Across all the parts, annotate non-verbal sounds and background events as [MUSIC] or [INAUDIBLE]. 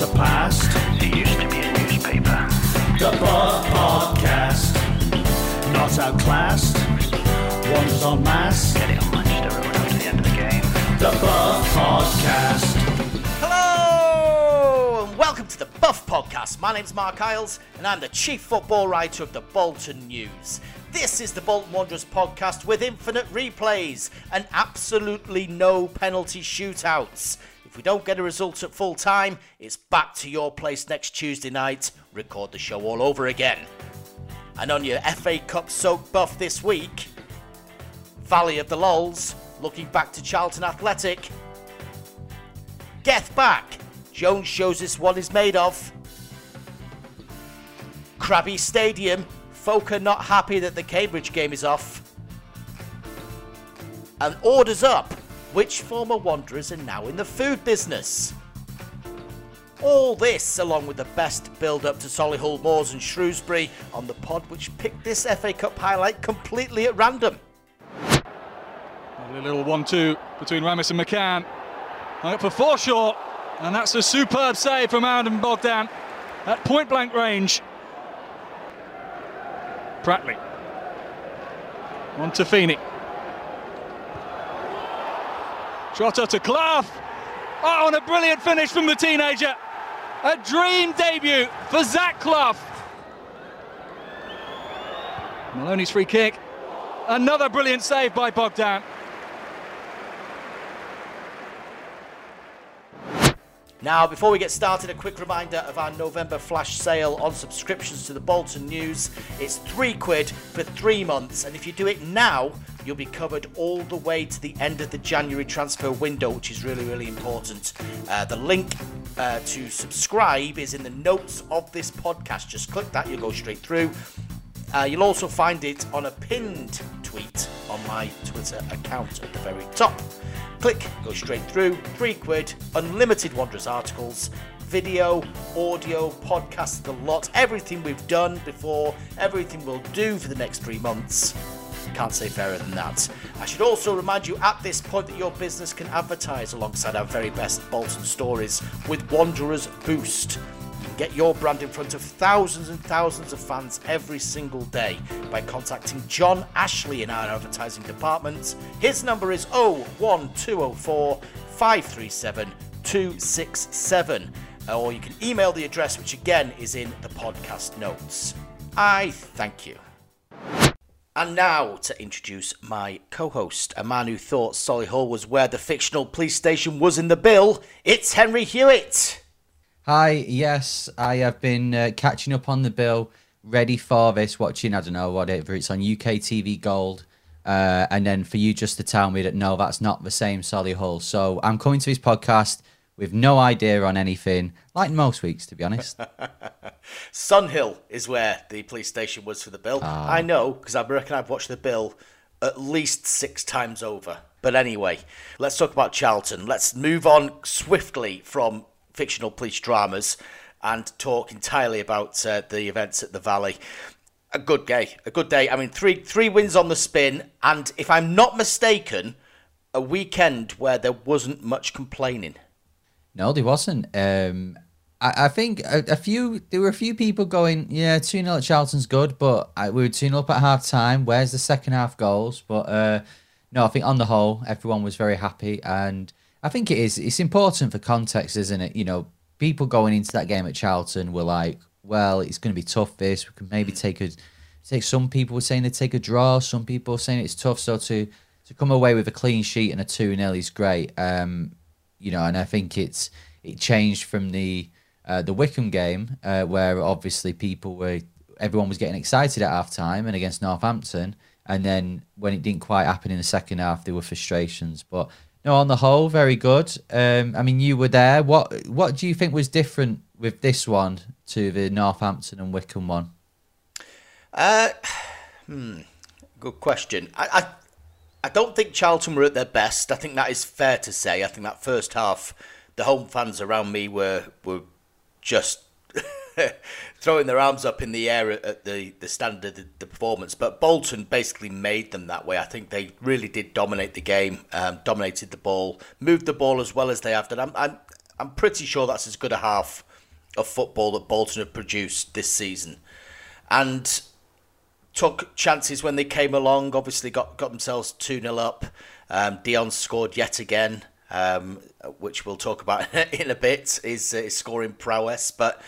surpassed. It used to be a newspaper. The Buff Podcast. Not outclassed. Wanderers en masse. Getting on Manchester Road after the end of the game. The Buff Podcast. Hello and welcome to the Buff Podcast. My name's Marc Iles and I'm the chief football writer of the Bolton News. This is the Bolton Wanderers podcast with infinite replays and absolutely no penalty shootouts. If we don't get a result at full time, it's back to your place next Tuesday night. Record the show all over again. And on your FA Cup soaked buff this week, Valley of the Lols, looking back to Charlton Athletic, Geth back. Jones shows us what he's made of. Krabby Stadium. Folk are not happy that the Cambridge game is off. And orders up. Which former Wanderers are now in the food business? All this, along with the best build up to Solihull Moors and Shrewsbury, on the pod which picked this FA Cup highlight completely at random. A little 1 2 between Ramis and McCann. Up for Forshaw, and that's a superb save from Adam Bogdan at point blank range. Pratley. On to Feeney. Trotter to Clough. Oh, and a brilliant finish from the teenager. A dream debut for Zach Clough. Maloney's free kick. Another brilliant save by Bogdan. Now, before we get started, a quick reminder of our November flash sale on subscriptions to the Bolton News. It's three quid for three months, and if you do it now, you'll be covered all the way to the end of the January transfer window, which is really, really important. Uh, the link uh, to subscribe is in the notes of this podcast. Just click that, you'll go straight through. Uh, you'll also find it on a pinned tweet on my Twitter account at the very top. Click, go straight through, three quid, unlimited Wanderers articles, video, audio, podcast, the lot, everything we've done before, everything we'll do for the next three months. Can't say fairer than that. I should also remind you at this point that your business can advertise alongside our very best Bolton stories with Wanderers Boost. Get your brand in front of thousands and thousands of fans every single day by contacting John Ashley in our advertising department. His number is 01204 537 267. Or you can email the address, which again is in the podcast notes. I thank you. And now to introduce my co host, a man who thought Solihull was where the fictional police station was in the bill. It's Henry Hewitt. Hi, yes, I have been uh, catching up on the bill, ready for this, watching, I don't know, whatever, it's on UK TV Gold. Uh, and then for you just to tell me that no, that's not the same Solly Hull. So I'm coming to this podcast with no idea on anything, like most weeks, to be honest. [LAUGHS] Sunhill is where the police station was for the bill. Ah. I know, because I reckon I've watched the bill at least six times over. But anyway, let's talk about Charlton. Let's move on swiftly from fictional police dramas and talk entirely about uh, the events at the Valley. A good day, a good day. I mean, three three wins on the spin, and if I'm not mistaken, a weekend where there wasn't much complaining. No, there wasn't. Um, I, I think a, a few. There were a few people going, "Yeah, two 0 at Charlton's good," but I, we were two 0 up at half time. Where's the second half goals? But uh, no, I think on the whole, everyone was very happy, and I think it is. It's important for context, isn't it? You know, people going into that game at Charlton were like, "Well, it's going to be tough. This we can maybe take a." Take some people were saying they take a draw. Some people were saying it's tough. So to to come away with a clean sheet and a two 0 is great. Um, you know, and I think it's it changed from the uh, the Wycombe game uh, where obviously people were everyone was getting excited at half time and against Northampton, and then when it didn't quite happen in the second half, there were frustrations. But no, on the whole, very good. Um, I mean, you were there. What what do you think was different with this one to the Northampton and Wycombe one? Uh, hmm, good question. I, I, I don't think Charlton were at their best. I think that is fair to say. I think that first half, the home fans around me were were just [LAUGHS] [LAUGHS] throwing their arms up in the air at, the, the standard of the, performance. But Bolton basically made them that way. I think they really did dominate the game, um, dominated the ball, moved the ball as well as they have done. I'm, I'm, I'm pretty sure that's as good a half of football that Bolton have produced this season, and took chances when they came along. Obviously, got got themselves two 0 up. Um, Dion scored yet again, um, which we'll talk about [LAUGHS] in a bit. Is, is scoring prowess, but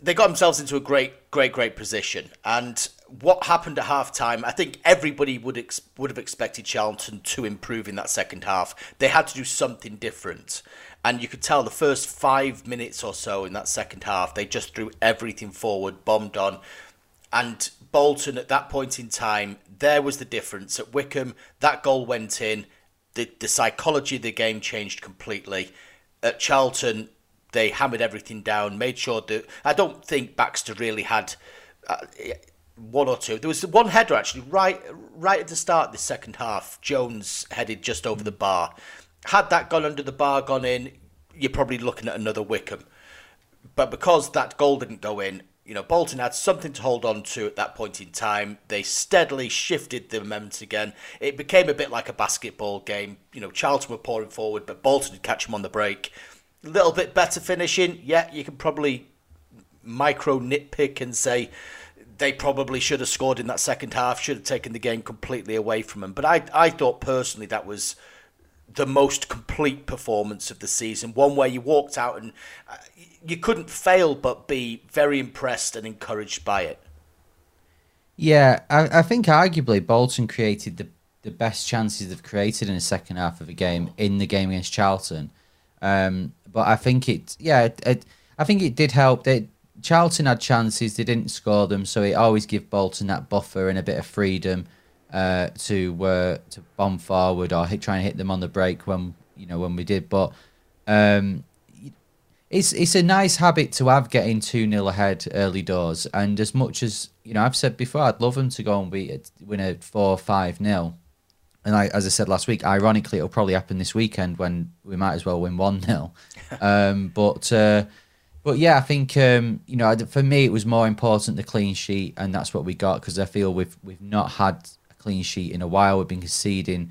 they got themselves into a great, great, great position. And what happened at half time, I think everybody would ex- would have expected Charlton to improve in that second half. They had to do something different. And you could tell the first five minutes or so in that second half, they just threw everything forward, bombed on. And Bolton, at that point in time, there was the difference. At Wycombe, that goal went in. The, the psychology of the game changed completely. At Charlton, they hammered everything down, made sure that. I don't think Baxter really had. Uh, one or two. There was one header actually right right at the start of the second half. Jones headed just over the bar. Had that gone under the bar, gone in, you're probably looking at another Wycombe. But because that goal didn't go in, you know, Bolton had something to hold on to at that point in time. They steadily shifted the momentum again. It became a bit like a basketball game. You know, Charlton were pouring forward, but Bolton would catch them on the break. Little bit better finishing. Yeah, you can probably micro nitpick and say they probably should have scored in that second half, should have taken the game completely away from them. But I, I thought personally that was the most complete performance of the season. One where you walked out and uh, you couldn't fail but be very impressed and encouraged by it. Yeah, I, I think arguably Bolton created the, the best chances they've created in the second half of a game in the game against Charlton. Um, but I think it, yeah, it, it, I think it did help. They, Charlton had chances, they didn't score them, so it always give Bolton that buffer and a bit of freedom uh, to uh, to bomb forward or hit, try and hit them on the break when you know when we did. But um, it's it's a nice habit to have getting two 0 ahead early doors. And as much as you know, I've said before, I'd love them to go and beat win a four five 0 And I, as I said last week, ironically, it'll probably happen this weekend when we might as well win one 0 [LAUGHS] um, But uh, but yeah, I think um, you know for me it was more important the clean sheet, and that's what we got because I feel we've we've not had a clean sheet in a while. We've been conceding,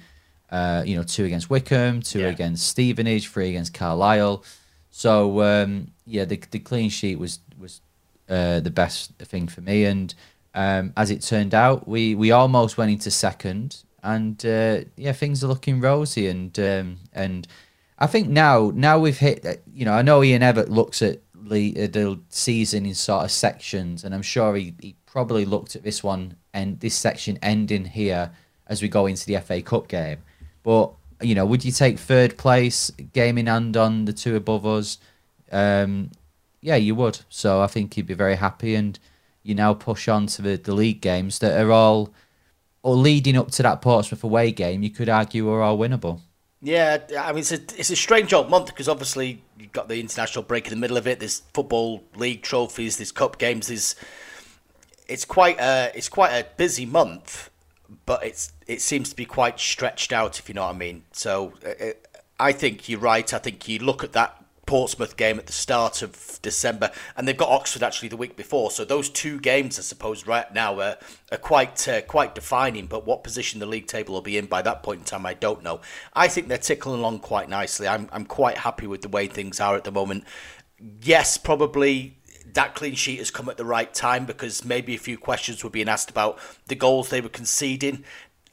uh, you know, two against Wycombe, two Yeah. against Stevenage, three against Carlisle. So um, yeah, the the clean sheet was was uh, the best thing for me, and um, as it turned out, we we almost went into second, and uh, yeah, things are looking rosy, and um, and I think now now we've hit. uh, You know, I know Ian Evatt looks at the, uh, the season in sort of sections, and I'm sure he, he probably looked at this one and this section ending here as we go into the FA Cup game. But you know, would you take third place, game in hand on the two above us? Um, yeah, you would. So I think you'd be very happy, and you now push on to the, the league games that are all, or leading up to that Portsmouth away game. You could argue are all winnable. Yeah, I mean it's a it's a strange old month because obviously you've got the international break in the middle of it. There's football league trophies, there's cup games. There's it's quite a it's quite a busy month, but it's it seems to be quite stretched out if you know what I mean. So uh, I think you're right. I think you look at that Portsmouth game at the start of December, and they've got Oxford actually the week before. So those two games, I suppose, right now are, are quite uh, quite defining. But what position the league table will be in by that point in time, I don't know. I think they're tickling along quite nicely. I'm I'm quite happy with the way things are at the moment. Yes, probably that clean sheet has come at the right time because maybe a few questions were being asked about the goals they were conceding,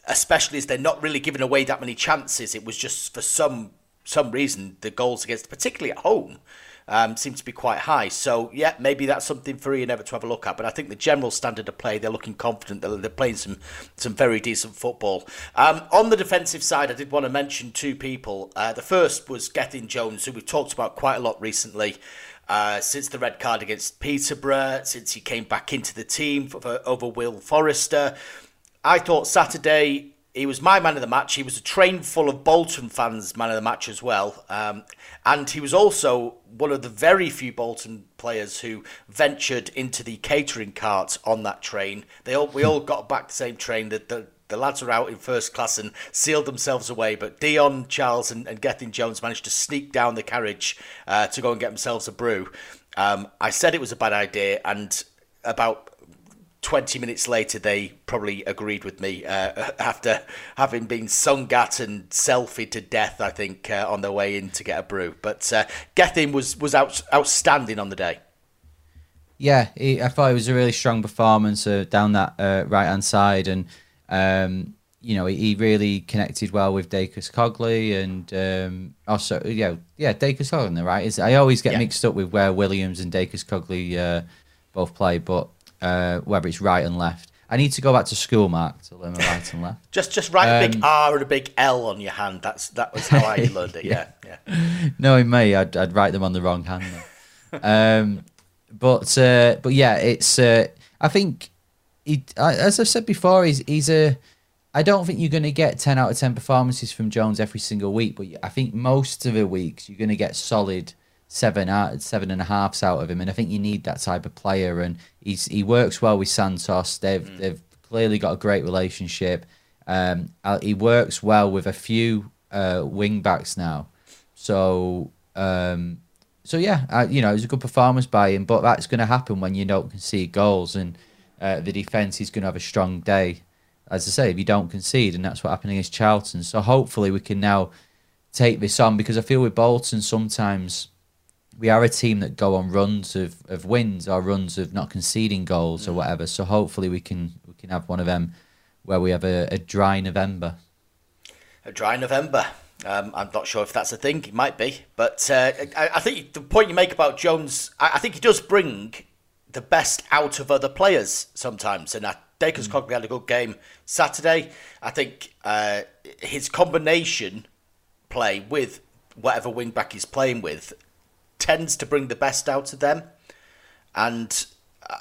especially as they're not really giving away that many chances. It was just for some some reason the goals against, particularly at home, um, seem to be quite high. So yeah, maybe that's something for Ian Evatt to have a look at. But I think the general standard of play, they're looking confident that they're playing some some very decent football. Um, on the defensive side, I did want to mention two people. Uh, the first was Gethin Jones, who we've talked about quite a lot recently. Uh, since the red card against Peterborough, since he came back into the team for, for, over Will Forrester, I thought Saturday he was my man of the match. He was a train full of Bolton fans' man of the match as well. Um, and he was also one of the very few Bolton players who ventured into the catering cart on that train. They all we all got back the same train. The, the, the lads were out in first class and sealed themselves away. But Dion, Charles, and, and Gethin Jones managed to sneak down the carriage uh, to go and get themselves a brew. Um, I said it was a bad idea, and about 20 minutes later, they probably agreed with me uh, [LAUGHS] after having been sung at and selfie to death, I think, uh, on their way in to get a brew. But uh, Gethin was, was out, outstanding on the day. Yeah, he, I thought it was a really strong performance uh, down that uh, right hand side, and um, you know he, he really connected well with Dacres-Cogley, and um, also yeah, yeah, Dacres-Cogley, on the right? Is I always get Yeah. mixed up with where Williams and Dacres-Cogley uh, both play, but uh, whether it's right and left. I need to go back to school, Marc, to learn my right and left. [LAUGHS] Just just write a big Um, R and a big L on your hand. That's That was how I [LAUGHS] learned it, yeah. yeah. [LAUGHS] Knowing me, I'd, I'd write them on the wrong hand. um, but uh, but yeah, it's. Uh, I think, he, as I've said before, he's he's a. I don't think you're going to get ten out of ten performances from Jones every single week, but I think most of the weeks you're going to get solid seven out seven and a halfs out of him, and I think you need that type of player. And he's he works well with Santos. They've they've clearly got a great relationship. Um, uh, he works well with a few uh, wing backs now. So, um, so yeah, uh, you know, it was a good performance by him, but that's going to happen when you don't concede goals, and uh, the defense is going to have a strong day. As I say, if you don't concede, and that's what happened against Charlton. So hopefully we can now take this on because I feel with Bolton sometimes we are a team that go on runs of, of wins or runs of not conceding goals or whatever. So hopefully we can we can have one of them where we have a, a dry November. a dry November. Um, I'm not sure if that's a thing. It might be, but uh, I, I think the point you make about Jones, I, I think he does bring the best out of other players sometimes. And I, Dacres-Cogley had a good game Saturday. I think uh, his combination play with whatever wing back he's playing with tends to bring the best out of them. And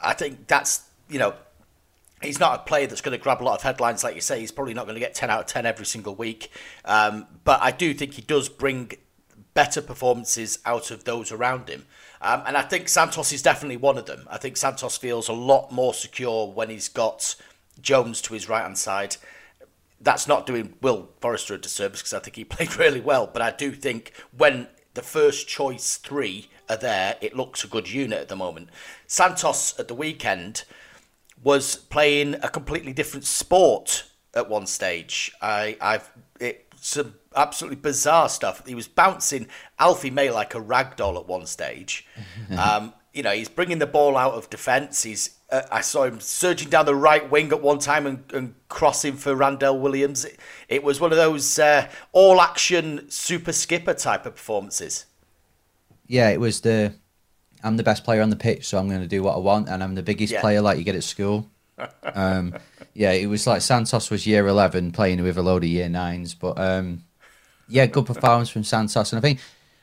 I think that's, you know, he's not a player that's going to grab a lot of headlines, like you say. He's probably not going to get 10 out of 10 every single week. Um, but I do think he does bring better performances out of those around him. Um, and I think Santos is definitely one of them. I think Santos feels a lot more secure when he's got Jones to his right hand side. That's not doing Will Forrester a disservice because I think he [LAUGHS] played really well. But I do think when the first choice three are there, it looks a good unit at the moment. Santos at the weekend was playing a completely different sport at one stage. I, I've it's some absolutely bizarre stuff. He was bouncing Alfie May like a rag doll at one stage. [LAUGHS] um, you know, he's bringing the ball out of defence. He's uh, I saw him surging down the right wing at one time and, and crossing for Randell Williams. It, it was one of those uh, all action super skipper type of performances. Yeah, it was the I'm the best player on the pitch, so I'm going to do what I want, and I'm the biggest Yeah. player like you get at school. [LAUGHS] um, yeah, it was like Santos was year eleven playing with a load of year nines, but um, yeah, good performance from Santos, and I think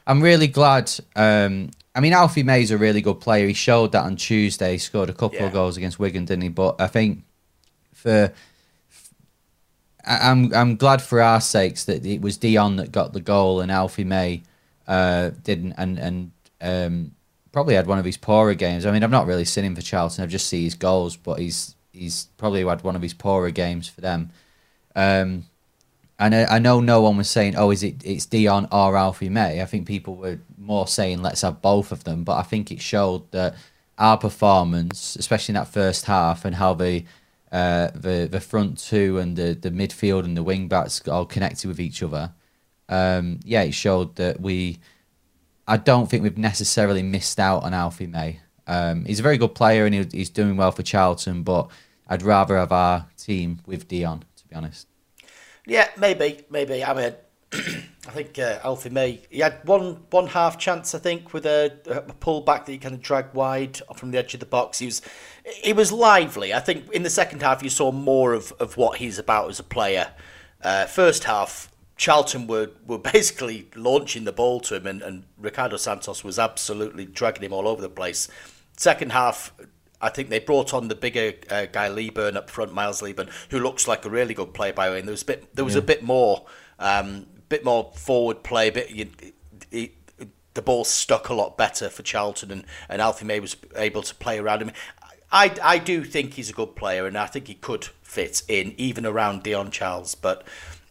I'm really glad. Um, I mean, Alfie May's a really good player. He showed that on Tuesday. He scored a couple Yeah. of goals against Wigan, didn't he? But I think for I'm I'm glad for our sakes that it was Dion that got the goal and Alfie May uh, didn't, and and um, probably had one of his poorer games. I mean, I've not really seen him for Charlton. I've just seen his goals, but he's he's probably had one of his poorer games for them. Um, and I, I know no one was saying, "Oh, is it it's Dion or Alfie May?" I think people were more saying, "Let's have both of them." But I think it showed that our performance, especially in that first half, and how the uh, the the front two and the the midfield and the wing backs all connected with each other. Um, yeah, it showed that we. I don't think we've necessarily missed out on Alfie May. Um, he's a very good player and he, he's doing well for Charlton, but I'd rather have our team with Dion, to be honest. Yeah, maybe, maybe. I mean, [CLEARS THROAT] I think uh, Alfie May. He had one one half chance, I think, with a, a pull back that he kind of dragged wide from the edge of the box. He was he was lively. I think in the second half you saw more of, of what he's about as a player. Uh, first half, Charlton were, were [LAUGHS] basically launching the ball to him, and, and Ricardo Santos was absolutely dragging him all over the place. Second half, I think they brought on the bigger uh, guy Leaburn up front, Miles Leaburn, who looks like a really good player by the way. And there was a bit, there was a bit more, um, bit more forward play. Bit, you, he, the ball stuck a lot better for Charlton, and, and Alfie May was able to play around him. I, I do think he's a good player, and I think he could fit in even around Dion Charles. But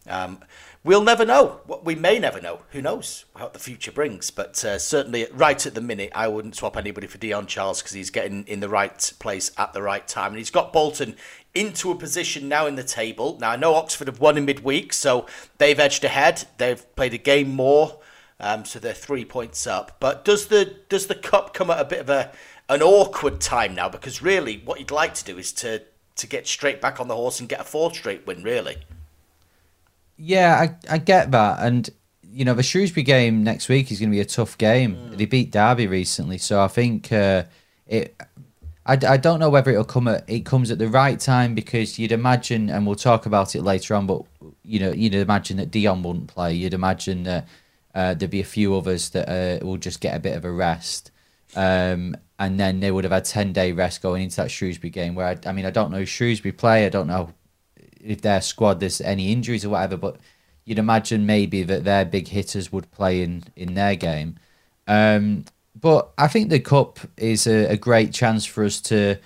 um, we'll never know. We may never know. Who knows what the future brings? But uh, certainly, right at the minute, I wouldn't swap anybody for Dion Charles because he's getting in the right place at the right time, and he's got Bolton into a position now in the table. Now I know Oxford have won in midweek, so they've edged ahead. They've played a game more, um, so they're three points up. But does the does the cup come at a bit of a an awkward time now? Because really, what you'd like to do is to to get straight back on the horse and get a fourth straight win. Really. Yeah, I, I get that. And, you know, the Shrewsbury game next week is going to be a tough game. Mm. They beat Derby recently. So I think uh, it. I, I don't know whether it'll come at it comes at the right time because you'd imagine, and we'll talk about it later on. But you know, you'd imagine that Dion wouldn't play. You'd imagine that uh, there'd be a few others that uh, will just get a bit of a rest, um, and then they would have had ten day rest going into that Shrewsbury game. Where I, I mean, I don't know Shrewsbury play. I don't know if their squad there's any injuries or whatever, but you'd imagine maybe that their big hitters would play in in their game. Um, but I think the cup is a, a, great chance for us to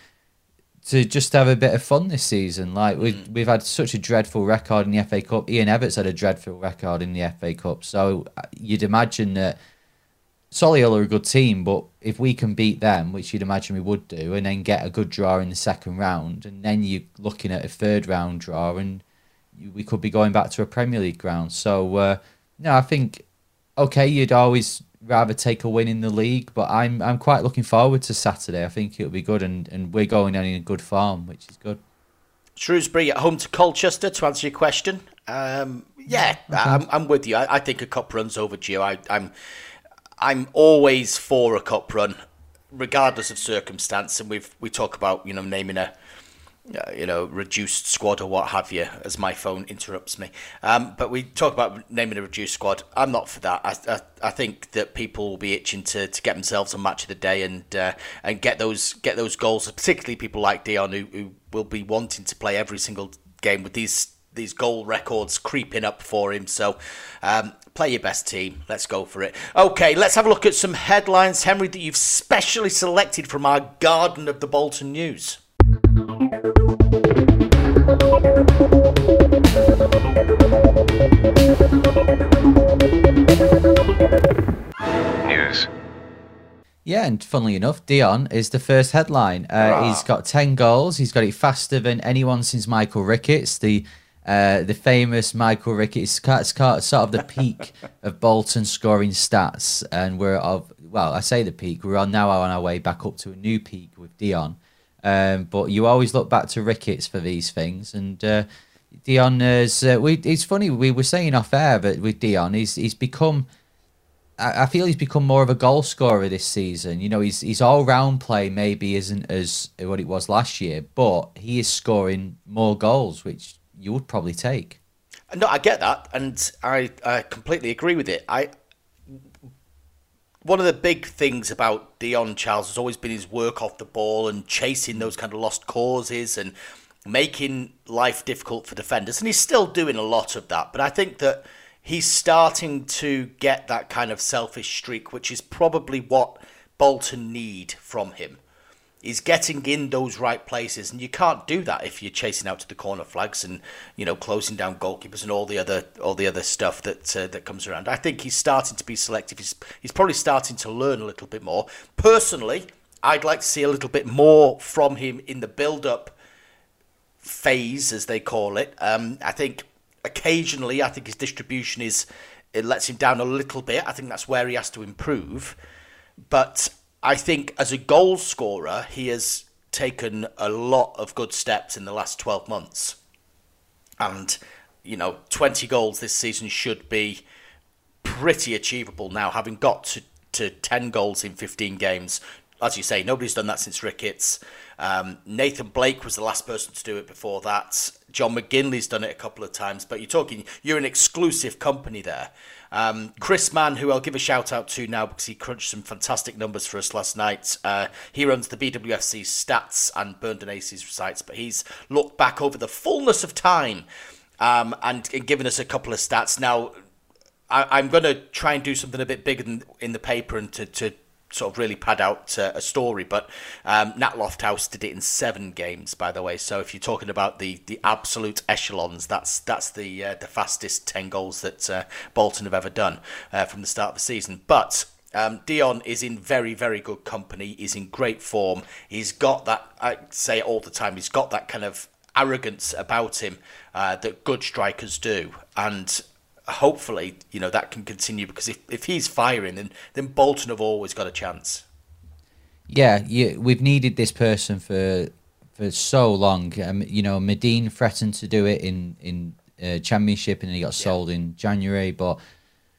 to just have a bit of fun this season. Like we've mm. we've had such a dreadful record in the FA Cup. Ian Evatt's had a dreadful record in the FA Cup. So uh, you'd imagine that Solihull are a good team, but if we can beat them, which you'd imagine we would do, and then get a good draw in the second round, and then you're looking at a third round draw, and we could be going back to a Premier League ground. So, uh, no, I think okay, you'd always rather take a win in the league, but I'm I'm quite looking forward to Saturday. I think it'll be good, and, and we're going in a good form, which is good. Shrewsbury at home to Colchester. To answer your question, um, yeah, okay. I'm, I'm with you. I, I think a cup runs overdue. I, I'm I'm always for a cup run, regardless of circumstance. And we've we talk about you know naming a uh, you know reduced squad or what have you, as my phone interrupts me. Um, but we talk about naming a reduced squad. I'm not for that. I I, I think that people will be itching to, to get themselves a match of the day and uh, and get those get those goals. Particularly people like Dion who, who will be wanting to play every single game with these these goal records creeping up for him. So um, play your best team. Let's go for it. Okay, let's have a look at some headlines, Henry, that you've specially selected from our Garden of the Bolton News. News. Yeah, and funnily enough, Dion is the first headline. Uh, he's got 10 goals. He's got it faster than anyone since Michael Ricketts, the uh, the famous Michael Ricketts, it's sort of the peak [LAUGHS] of Bolton scoring stats, and we're of well, I say the peak. We're on now on our way back up to a new peak with Dion. Um, but you always look back to Ricketts for these things, and uh, Dion is. Uh, we, it's funny we were saying off air, but with Dion, he's he's become. I, I feel he's become more of a goal scorer this season. You know, his his all round play maybe isn't as what it was last year, but he is scoring more goals, which you would probably take. No, I get that, and I, I completely agree with it. I one of the big things about Dion Charles has always been his work off the ball and chasing those kind of lost causes and making life difficult for defenders, and he's still doing a lot of that. But I think that he's starting to get that kind of selfish streak, which is probably what Bolton need from him is getting in those right places, and you can't do that if you're chasing out to the corner flags and you know closing down goalkeepers and all the other all the other stuff that uh, that comes around. I think he's starting to be selective. He's he's probably starting to learn a little bit more. Personally, I'd like to see a little bit more from him in the build-up phase, as they call it. Um, I think occasionally, I think his distribution is it lets him down a little bit. I think that's where he has to improve, but I think as a goal scorer, he has taken a lot of good steps in the last 12 months. And, you know, 20 goals this season should be pretty achievable now, having got to, to 10 goals in 15 games. As you say, nobody's done that since Ricketts. Um, Nathan Blake was the last person to do it before that. John McGinlay's done it a couple of times, but you're talking, you're an exclusive company there. Um, Chris Mann, who I'll give a shout out to now because he crunched some fantastic numbers for us last night. Uh, he runs the BWFC stats and Burnden Aces sites, but he's looked back over the fullness of time um, and, and given us a couple of stats. Now, I, am going to try and do something a bit bigger than in the paper and to, to sort of really pad out uh, a story. But um, Nat Lofthouse did it in seven games, by the way. So if you're talking about the, the absolute echelons, that's that's the uh, the fastest ten goals that uh, Bolton have ever done uh, from the start of the season. But um, Dion is in very, very good company. He's in great form. He's got that, I say it all the time, he's got that kind of arrogance about him uh, that good strikers do. And hopefully, you know, that can continue because if, if he's firing, then, then Bolton have always got a chance. Yeah, you, we've needed this person for for so long. Um, you know, Madine threatened to do it in in uh, Championship, and he got sold in January. But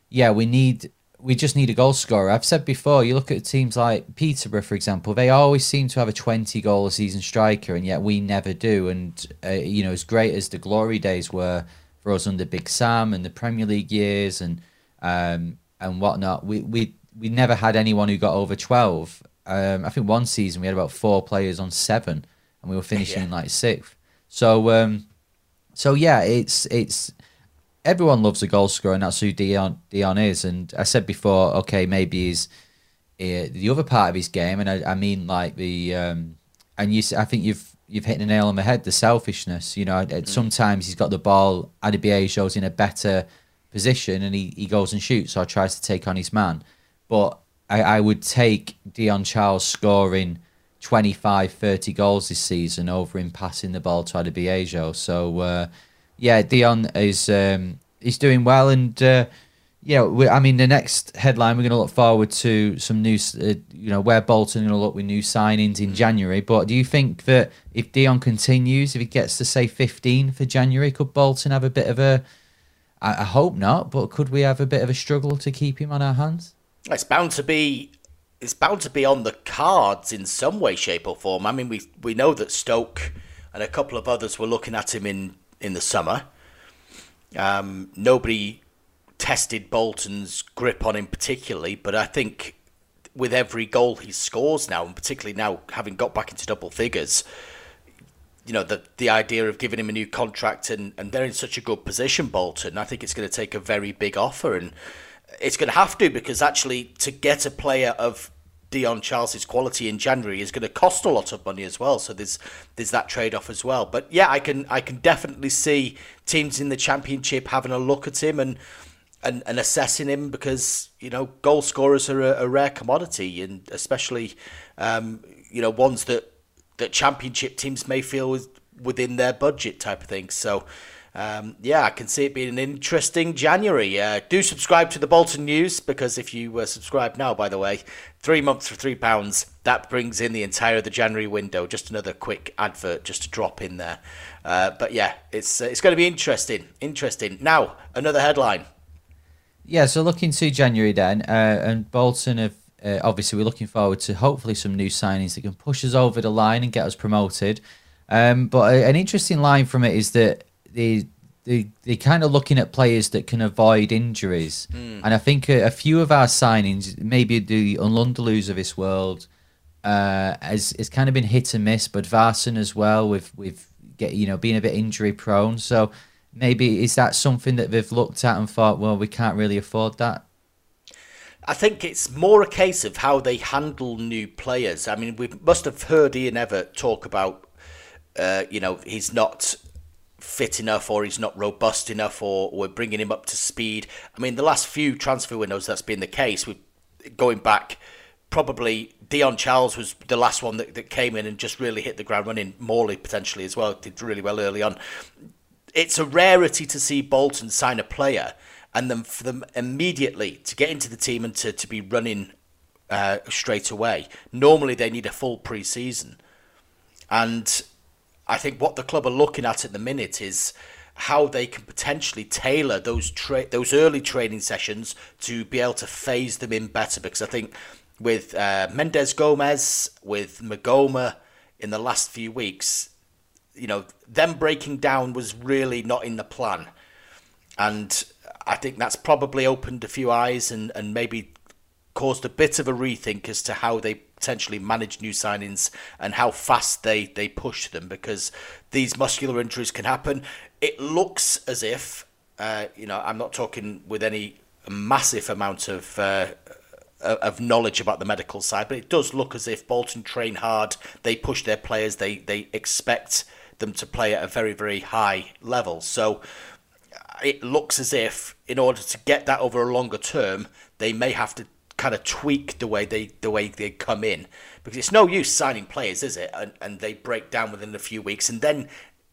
yeah, we need we just need a goal scorer. I've said before, you look at teams like Peterborough, for example, they always seem to have a 20 goal a season striker, and yet we never do. And, uh, you know, as great as the glory days were for us under Big Sam and the Premier League years and um, and whatnot, we, we, we never had anyone who got over 12. Um, I think one season we had about four players on seven, and we were finishing Yeah. like sixth. So, um, so yeah, it's it's everyone loves a goal scorer, and that's who Dion Dion is. And I said before, okay, maybe he's uh, the other part of his game, and I, I mean like the um, and you, I think you've you've hit the nail on the head. The selfishness, you know, uh, sometimes he's got the ball. Adebayo's in a better position, and he, he goes and shoots or tries to take on his man. But I, I would take Dion Charles scoring 25, 30 goals this season over him passing the ball to Adebayo. So. Uh, yeah, Dion is um, he's doing well, and uh, yeah, we, I mean the next headline we're going to look forward to some new, uh, you know, where Bolton going to look with new signings in January. But do you think that if Dion continues, if he gets to say fifteen for January, could Bolton have a bit of a? I, I hope not, but could we have a bit of a struggle to keep him on our hands? It's bound to be. It's bound to be on the cards in some way, shape, or form. I mean, we we know that Stoke and a couple of others were looking at him in in the summer. Um, nobody tested Bolton's grip on him particularly, but I think with every goal he scores now, and particularly now having got back into double figures, you know, the the idea of giving him a new contract and, and they're in such a good position, Bolton, I think it's going to take a very big offer and it's going to have to because actually to get a player of Dion Charles's quality in January is going to cost a lot of money as well. So there's there's that trade off as well. But yeah, I can I can definitely see teams in the championship having a look at him and and, and assessing him because you know goal scorers are a, a rare commodity and especially um, you know ones that that championship teams may feel is within their budget type of thing. So, um, yeah, I can see it being an interesting January. Uh, do subscribe to the Bolton News because if you uh, subscribe now, by the way, three months for three pounds, that brings in the entire of the January window. Just another quick advert just to drop in there. Uh, but yeah, it's uh, it's going to be interesting. Interesting. Now another headline. Yeah, so looking to January then, uh, and Bolton have uh, obviously we're looking forward to hopefully some new signings that can push us over the line and get us promoted. Um, but a, an interesting line from it is that they they they're kind of looking at players that can avoid injuries, and I think a, a few of our signings, maybe the N'Lundulus of this world, uh, has has kind of been hit and miss, but Varson as well with with get you know being a bit injury prone. So maybe is that something that they've looked at and thought, well, we can't really afford that. I think it's more a case of how they handle new players. I mean, we must have heard Ian Evatt talk about, uh, you know, he's not fit enough or he's not robust enough or we're bringing him up to speed. I mean, the last few transfer windows that's been the case. We're going back, probably Dion Charles was the last one that, that came in and just really hit the ground running. Morley potentially as well did really well early on. It's a rarity to see Bolton sign a player and then for them immediately to get into the team and to, to be running uh, straight away. Normally they need a full pre-season. And I think what the club are looking at at the minute is how they can potentially tailor those tra- those early training sessions to be able to phase them in better. Because I think with uh, Mendes Gomes, with Maghoma in the last few weeks, you know, them breaking down was really not in the plan. And I think that's probably opened a few eyes and, and maybe caused a bit of a rethink as to how they potentially manage new signings and how fast they, they push them because these muscular injuries can happen. It looks as if, uh, you know, I'm not talking with any massive amount of uh, uh, of knowledge about the medical side, but it does look as if Bolton train hard. They push their players. They they expect them to play at a very very high level. So it looks as if in order to get that over a longer term, they may have to kind of tweak the way they the way they come in because it's no use signing players, is it? And and they break down within a few weeks, and then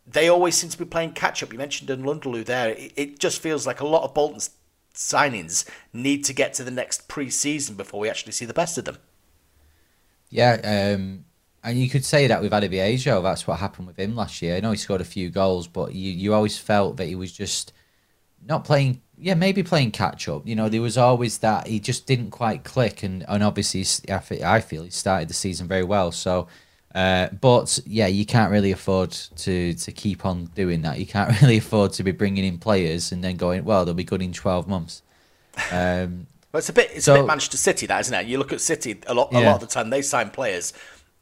they always seem to be playing catch up. You mentioned N'Lundulu there. It, it just feels like a lot of Bolton's signings need to get to the next pre-season before we actually see the best of them. Yeah, um, and you could say that with Adebayo. That's what happened with him last year. I know he scored a few goals, but you, you always felt that he was just not playing. Yeah, maybe playing catch up. You know, there was always that he just didn't quite click, and and obviously I feel he started the season very well. So, uh, but yeah, you can't really afford to to keep on doing that. You can't [LAUGHS] really afford to be bringing in players and then going, well, they'll be good in twelve months. Um, well, it's a bit it's so, a bit Manchester City, that isn't it? You look at City a lot a Yeah. lot of the time they sign players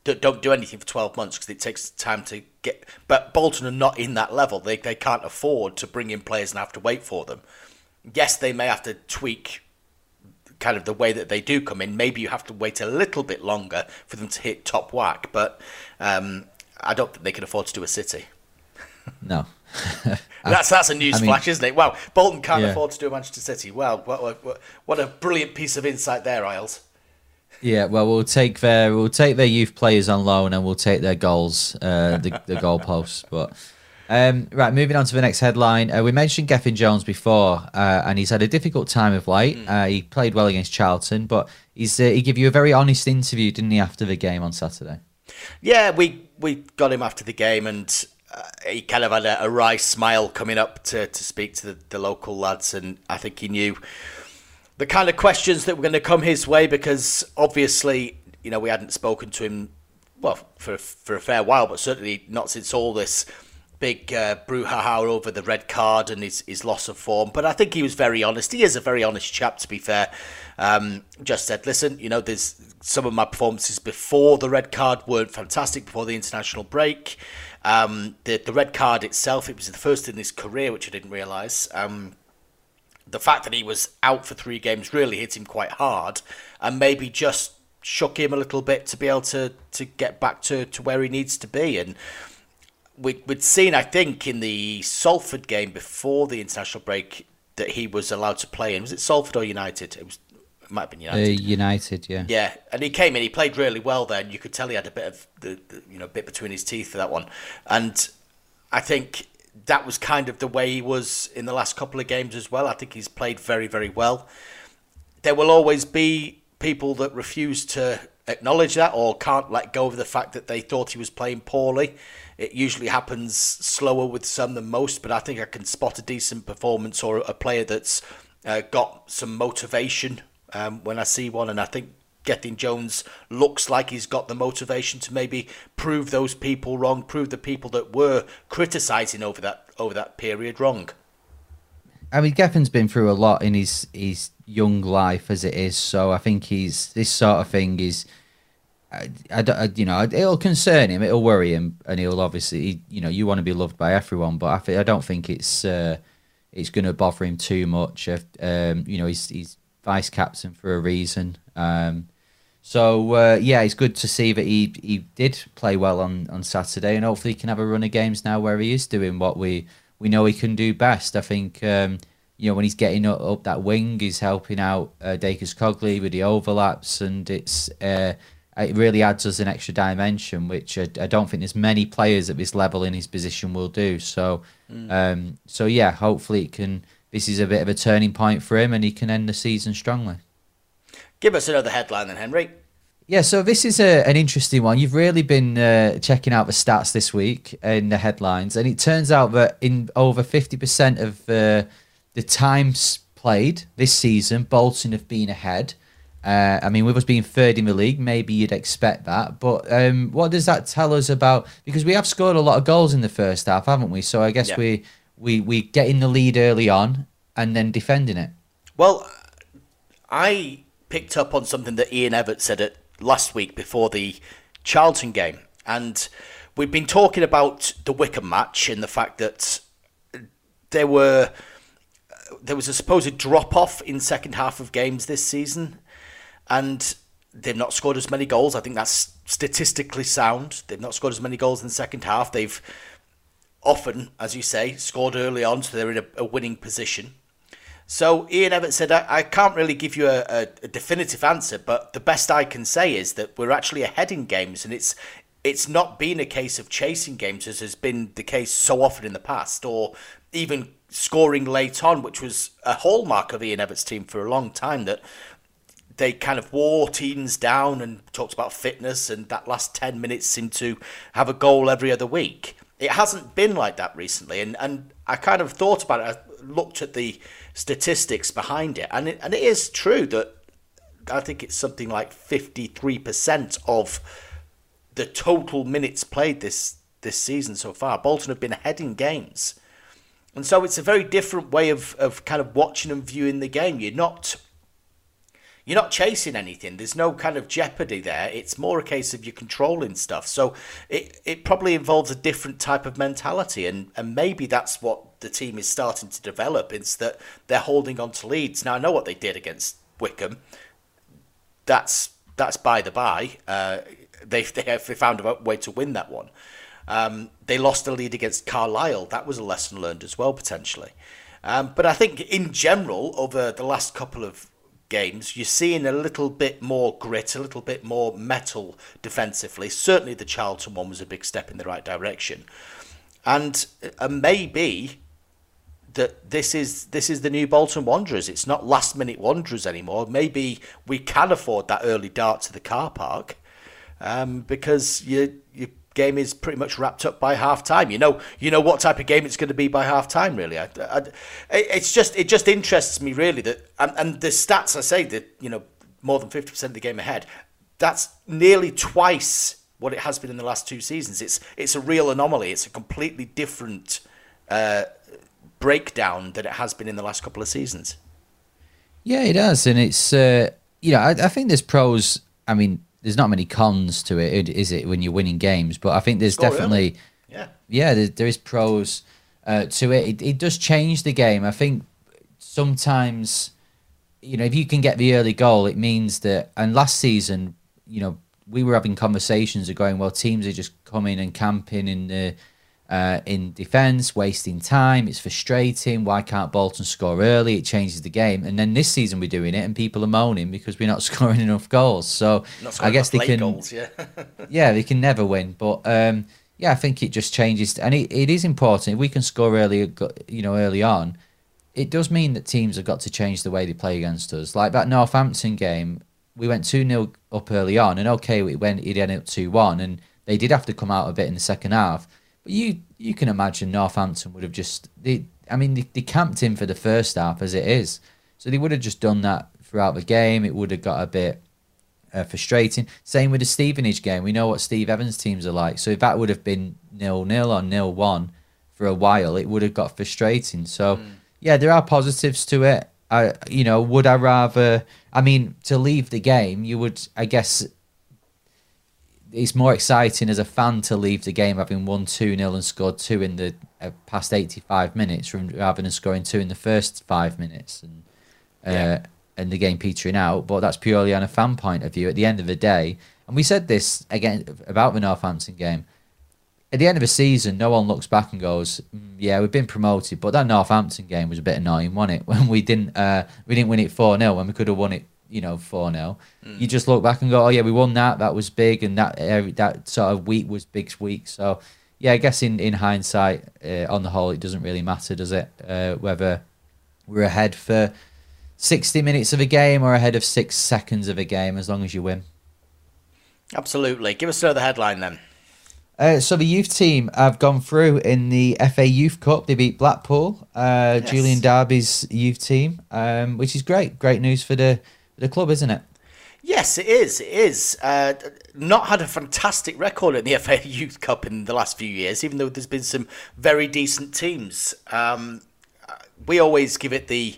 don't do anything for twelve months because it takes time to get. But Bolton are not in that level. They they can't afford to bring in players and have to wait for them. Yes, they may have to tweak kind of the way that they do come in. Maybe you have to wait a little bit longer for them to hit top whack, but um, I don't think they can afford to do a City. no. [LAUGHS] [LAUGHS] That's that's a news I mean- flash, isn't it? Wow, Bolton can't Yeah. afford to do a Manchester City. Wow, what, what, what, what a brilliant piece of insight there, Iles. Yeah, well, we'll take their we'll take their youth players on loan and we'll take their goals, uh, the the [LAUGHS] goalposts. But um, right, moving on to the next headline. Uh, we mentioned Gethin Jones before, uh, and he's had a difficult time of late. Uh, he played well against Charlton, but he's uh, he gave you a very honest interview, didn't he, after the game on Saturday? Yeah, we we got him after the game, and uh, he kind of had a, a wry smile coming up to, to speak to the, the local lads, and I think he knew the kind of questions that were going to come his way because obviously, you know, we hadn't spoken to him well for for a fair while, but certainly not since all this big uh, brouhaha over the red card and his, his loss of form. But I think he was very honest. He is a very honest chap, to be fair. Um, just said, listen, you know, there's some of my performances before the red card weren't fantastic before the international break. Um, the the red card itself, it was the first in his career, which I didn't realise. Um, the fact that he was out for three games really hit him quite hard and maybe just shook him a little bit to be able to, to get back to, to where he needs to be. And we, we'd seen, I think, in the Salford game before the international break that he was allowed to play in. Was it Salford or United? It was. It might have been Uh, United. United, yeah. Yeah, and he came in. He played really well. Then you could tell he had a bit of the, the you know bit between his teeth for that one, and I think that was kind of the way he was in the last couple of games as well. I think he's played very very well. There will always be people that refuse to acknowledge that or can't let go of the fact that they thought he was playing poorly. It usually happens slower with some than most, but I think I can spot a decent performance or a player that's uh, got some motivation um, when I see one, and I think Gethin Jones looks like he's got the motivation to maybe prove those people wrong, prove the people that were criticising over that over that period wrong. I mean, Gethin's been through a lot in his his young life as it is, so I think he's this sort of thing is, I, I, I- you know, it'll concern him, it'll worry him, and he'll obviously, you know, you want to be loved by everyone, but I, I don't think it's uh, it's going to bother him too much. If, Um, you know, he's he's vice captain for a reason. Um, so uh, yeah, it's good to see that he he did play well on, on Saturday, and hopefully he can have a run of games now where he is doing what we we know he can do best. I think um, you know when he's getting up, up that wing, he's helping out uh, Dacres-Cogley with the overlaps, and it's uh, it really adds us an extra dimension, which I, I don't think there's many players at this level in his position will do. So um, so yeah, hopefully it can. This is a bit of a turning point for him, and he can end the season strongly. Give us another headline then, Henry. Yeah, so this is a, an interesting one. You've really been uh, checking out the stats this week in the headlines, and it turns out that in over 50% of uh, the times played this season, Bolton have been ahead. Uh, I mean, with us being third in the league, maybe you'd expect that. But um, what does that tell us about? Because we have scored a lot of goals in the first half, haven't we? So I guess Yeah. we we we get in the lead early on and then defending it. Well, I picked up on something that Ian Evatt said it last week before the Charlton game, and we've been talking about the Wycombe match and the fact that there were there was a supposed drop off in second half of games this season. and they've not scored as many goals. I think that's statistically sound. They've not scored as many goals in the second half. They've often, as you say, scored early on, so they're in a, a winning position. So Ian Evatt said, I, I can't really give you a, a, a, definitive answer, but the best I can say is that we're actually ahead in games, and it's it's not been a case of chasing games as has been the case so often in the past, or even scoring late on, which was a hallmark of Ian Evatt's team for a long time. That they kind of wore teams down and talked about fitness, and that last ten minutes seemed to have a goal every other week. It hasn't been like that recently, and, and I kind of thought about it. I looked at the statistics behind it, and it, and it is true that I think it's something like fifty three percent of the total minutes played this this season so far. Bolton have been ahead in games, and so it's a very different way of of kind of watching and viewing the game. You're not you're not chasing anything. There's no kind of jeopardy there. It's more a case of you controlling stuff. So it, it probably involves a different type of mentality, and, and maybe that's what the team is starting to develop. Is that they're holding on to leads. Now I know what they did against Wycombe. That's that's by the by. Uh, they [LAUGHS] they found a way to win that one. Um, they lost the lead against Carlisle. That was a lesson learned as well potentially. Um, but I think in general, over the last couple of games, you're seeing a little bit more grit, a little bit more mettle defensively. Certainly, the Charlton one was a big step in the right direction, and uh, maybe that this is this is the new Bolton Wanderers. It's not last minute Wanderers anymore. Maybe we can afford that early dart to the car park um, because you you game is pretty much wrapped up by half time. You know, you know what type of game it's going to be by half time. Really, I, I, it's just it just interests me really that and, and the stats I say that you know more than fifty percent of the game ahead. That's nearly twice what it has been in the last two seasons. It's it's a real anomaly. It's a completely different uh, breakdown than it has been in the last couple of seasons. Yeah, it does, and it's uh, you know I, I think there's pros. I mean, there's not many cons to it, is it, when you're winning games? But I think there's oh, definitely, yeah, yeah, there, there is pros uh, to it. it. It does change the game. I think sometimes, you know, if you can get the early goal, it means that. And last season, you know, we were having conversations of going, well, teams are just coming and camping in the uh, in defence, wasting time. It's frustrating. Why can't Bolton score early? It changes the game. And then this season we're doing it, and people are moaning because we're not [LAUGHS] scoring enough goals. So I guess they can. Goals, yeah. [LAUGHS] yeah, they can never win. But um, yeah, I think it just changes, and it, it is important. If we can score early, you know, early on, it does mean that teams have got to change the way they play against us. Like that Northampton game, we went two 0 up early on, and okay, it went it ended up two one, and they did have to come out a bit in the second half but you you can imagine Northampton would have just they I mean they, they camped in for the first half as it is, so they would have just done that throughout the game. It would have got a bit uh, frustrating. Same with the Stevenage game. We know what Steve Evans teams are like. So if that would have been nil nil or nil one for a while, it would have got frustrating. So mm. yeah, there are positives to it. I you know would I rather? I mean to leave the game, you would I guess it's more exciting as a fan to leave the game having won 2 0 and scored two in the uh, past 85 minutes rather than scoring two in the first five minutes and uh, yeah. and the game petering out. But that's purely on a fan point of view. At the end of the day, and we said this again about the Northampton game. At the end of the season, no one looks back and goes, mm, "Yeah, we've been promoted." But that Northampton game was a bit annoying, wasn't it? [LAUGHS] When we didn't, uh, we didn't win it four 0 when we could have won it you know, 4 0. Mm. You just look back and go, oh, yeah, we won that. That was big. And that that sort of week was big week. So, yeah, I guess in, in hindsight, uh, on the whole, it doesn't really matter, does it? Uh, whether we're ahead for 60 minutes of a game or ahead of six seconds of a game, as long as you win. Absolutely. Give us another headline then. Uh, so the youth team have gone through in the FA Youth Cup. They beat Blackpool, uh, yes. Julian Darby's youth team, um, which is great. Great news for the the club, isn't it? Yes, it is. It is. Uh, not had a fantastic record in the [LAUGHS] FA Youth Cup in the last few years, even though there's been some very decent teams. Um, we always give it the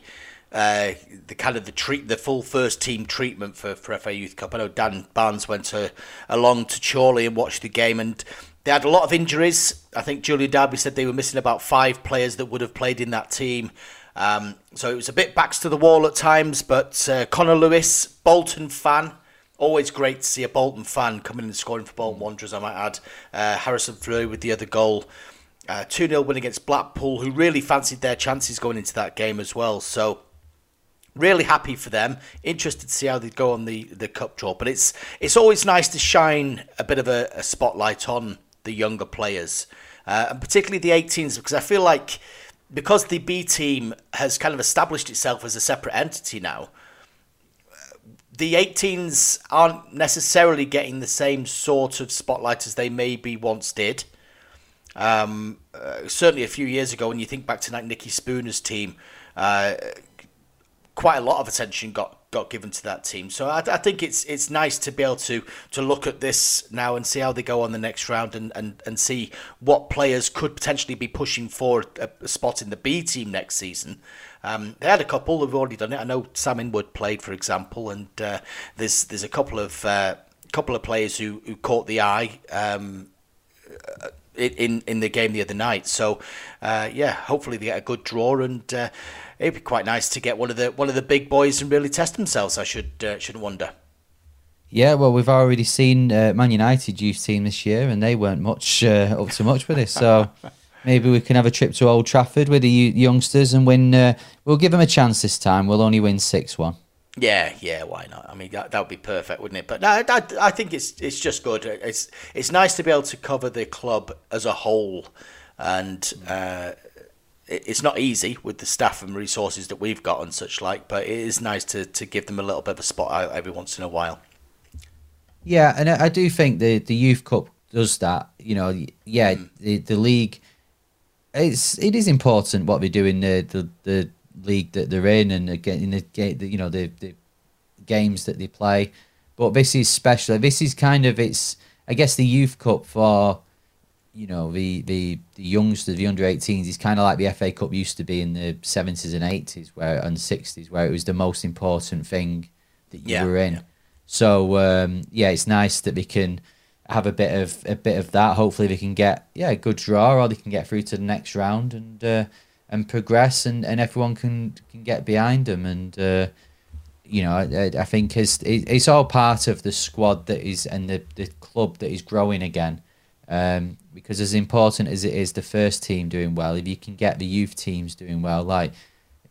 uh, the kind of the treat, the full first team treatment for, for FA Youth Cup. I know Dan Barnes went to, along to Chorley and watched the game, and they had a lot of injuries. I think Julian Darby said they were missing about five players that would have played in that team. Um, so it was a bit backs to the wall at times, but uh, Connor Lewis, Bolton fan, always great to see a Bolton fan coming and scoring for Bolton Wanderers, I might add. Uh, Harrison Frew with the other goal. Uh, 2 0 win against Blackpool, who really fancied their chances going into that game as well. So, really happy for them. Interested to see how they go on the, the cup draw. But it's it's always nice to shine a bit of a, a spotlight on the younger players, uh, and particularly the 18s, because I feel like because the B team has kind of established itself as a separate entity now, the 18s aren't necessarily getting the same sort of spotlight as they maybe once did. Um, uh, certainly a few years ago, when you think back to like Nicky Spooner's team, uh, quite a lot of attention got got given to that team. So I, I, think it's it's nice to be able to to look at this now and see how they go on the next round and, and, and see what players could potentially be pushing for a, a spot in the B team next season. Um, they had a couple who've already done it. I know Sam Inwood played, for example, and uh, there's there's a couple of uh, couple of players who, who caught the eye. Um, in in the game the other night. So, uh, yeah, hopefully they get a good draw, and uh, it'd be quite nice to get one of the one of the big boys and really test themselves. I should uh, should wonder. Yeah, well, we've already seen uh, Man United youth team this year, and they weren't much uh, up to much with this. So [LAUGHS] maybe we can have a trip to Old Trafford with the youngsters and win. Uh, we'll give them a chance this time. We'll only win six one. Yeah, yeah, why not? I mean, that, that would be perfect, wouldn't it? But no, I, I think it's it's just good. It's it's nice to be able to cover the club as a whole, and uh, it, it's not easy with the staff and resources that we've got and such like. But it is nice to, to give them a little bit of a spot every once in a while. Yeah, and I do think the the youth cup does that. You know, yeah, mm. the the league. It's it is important what they do in the the, the league that they're in and again in the you know the, the games that they play. But this is special. This is kind of it's I guess the youth cup for you know the the the youngsters, the under 18s is kind of like the FA Cup used to be in the 70s and 80s where and 60s where it was the most important thing that you yeah, were in. Yeah. So um, yeah, it's nice that we can have a bit of a bit of that. Hopefully, they can get yeah a good draw, or they can get through to the next round and uh, and progress, and, and everyone can can get behind them. And uh, you know, I, I think it's it's all part of the squad that is and the, the club that is growing again. Um, because as important as it is the first team doing well, if you can get the youth teams doing well, like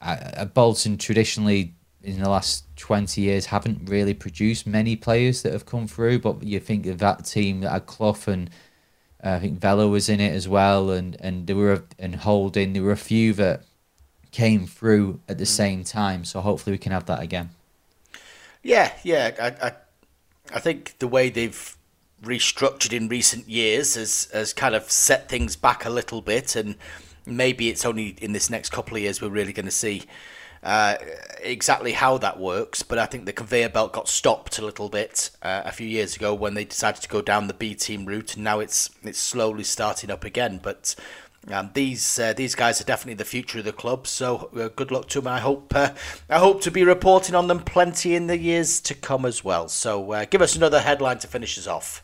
uh, Bolton traditionally in the last 20 years haven't really produced many players that have come through, but you think of that team that had Clough and uh, I think Vela was in it as well, and and there were a, and Holding. There were a few that came through at the same time. So hopefully we can have that again. Yeah, yeah. I I, I think the way they've restructured in recent years has has kind of set things back a little bit, and maybe it's only in this next couple of years we're really going to see uh, exactly how that works, but I think the conveyor belt got stopped a little bit uh, a few years ago when they decided to go down the B team route, and now it's it's slowly starting up again. But um, these uh, these guys are definitely the future of the club. So uh, good luck to them. I hope uh, I hope to be reporting on them plenty in the years to come as well. So uh, give us another headline to finish us off.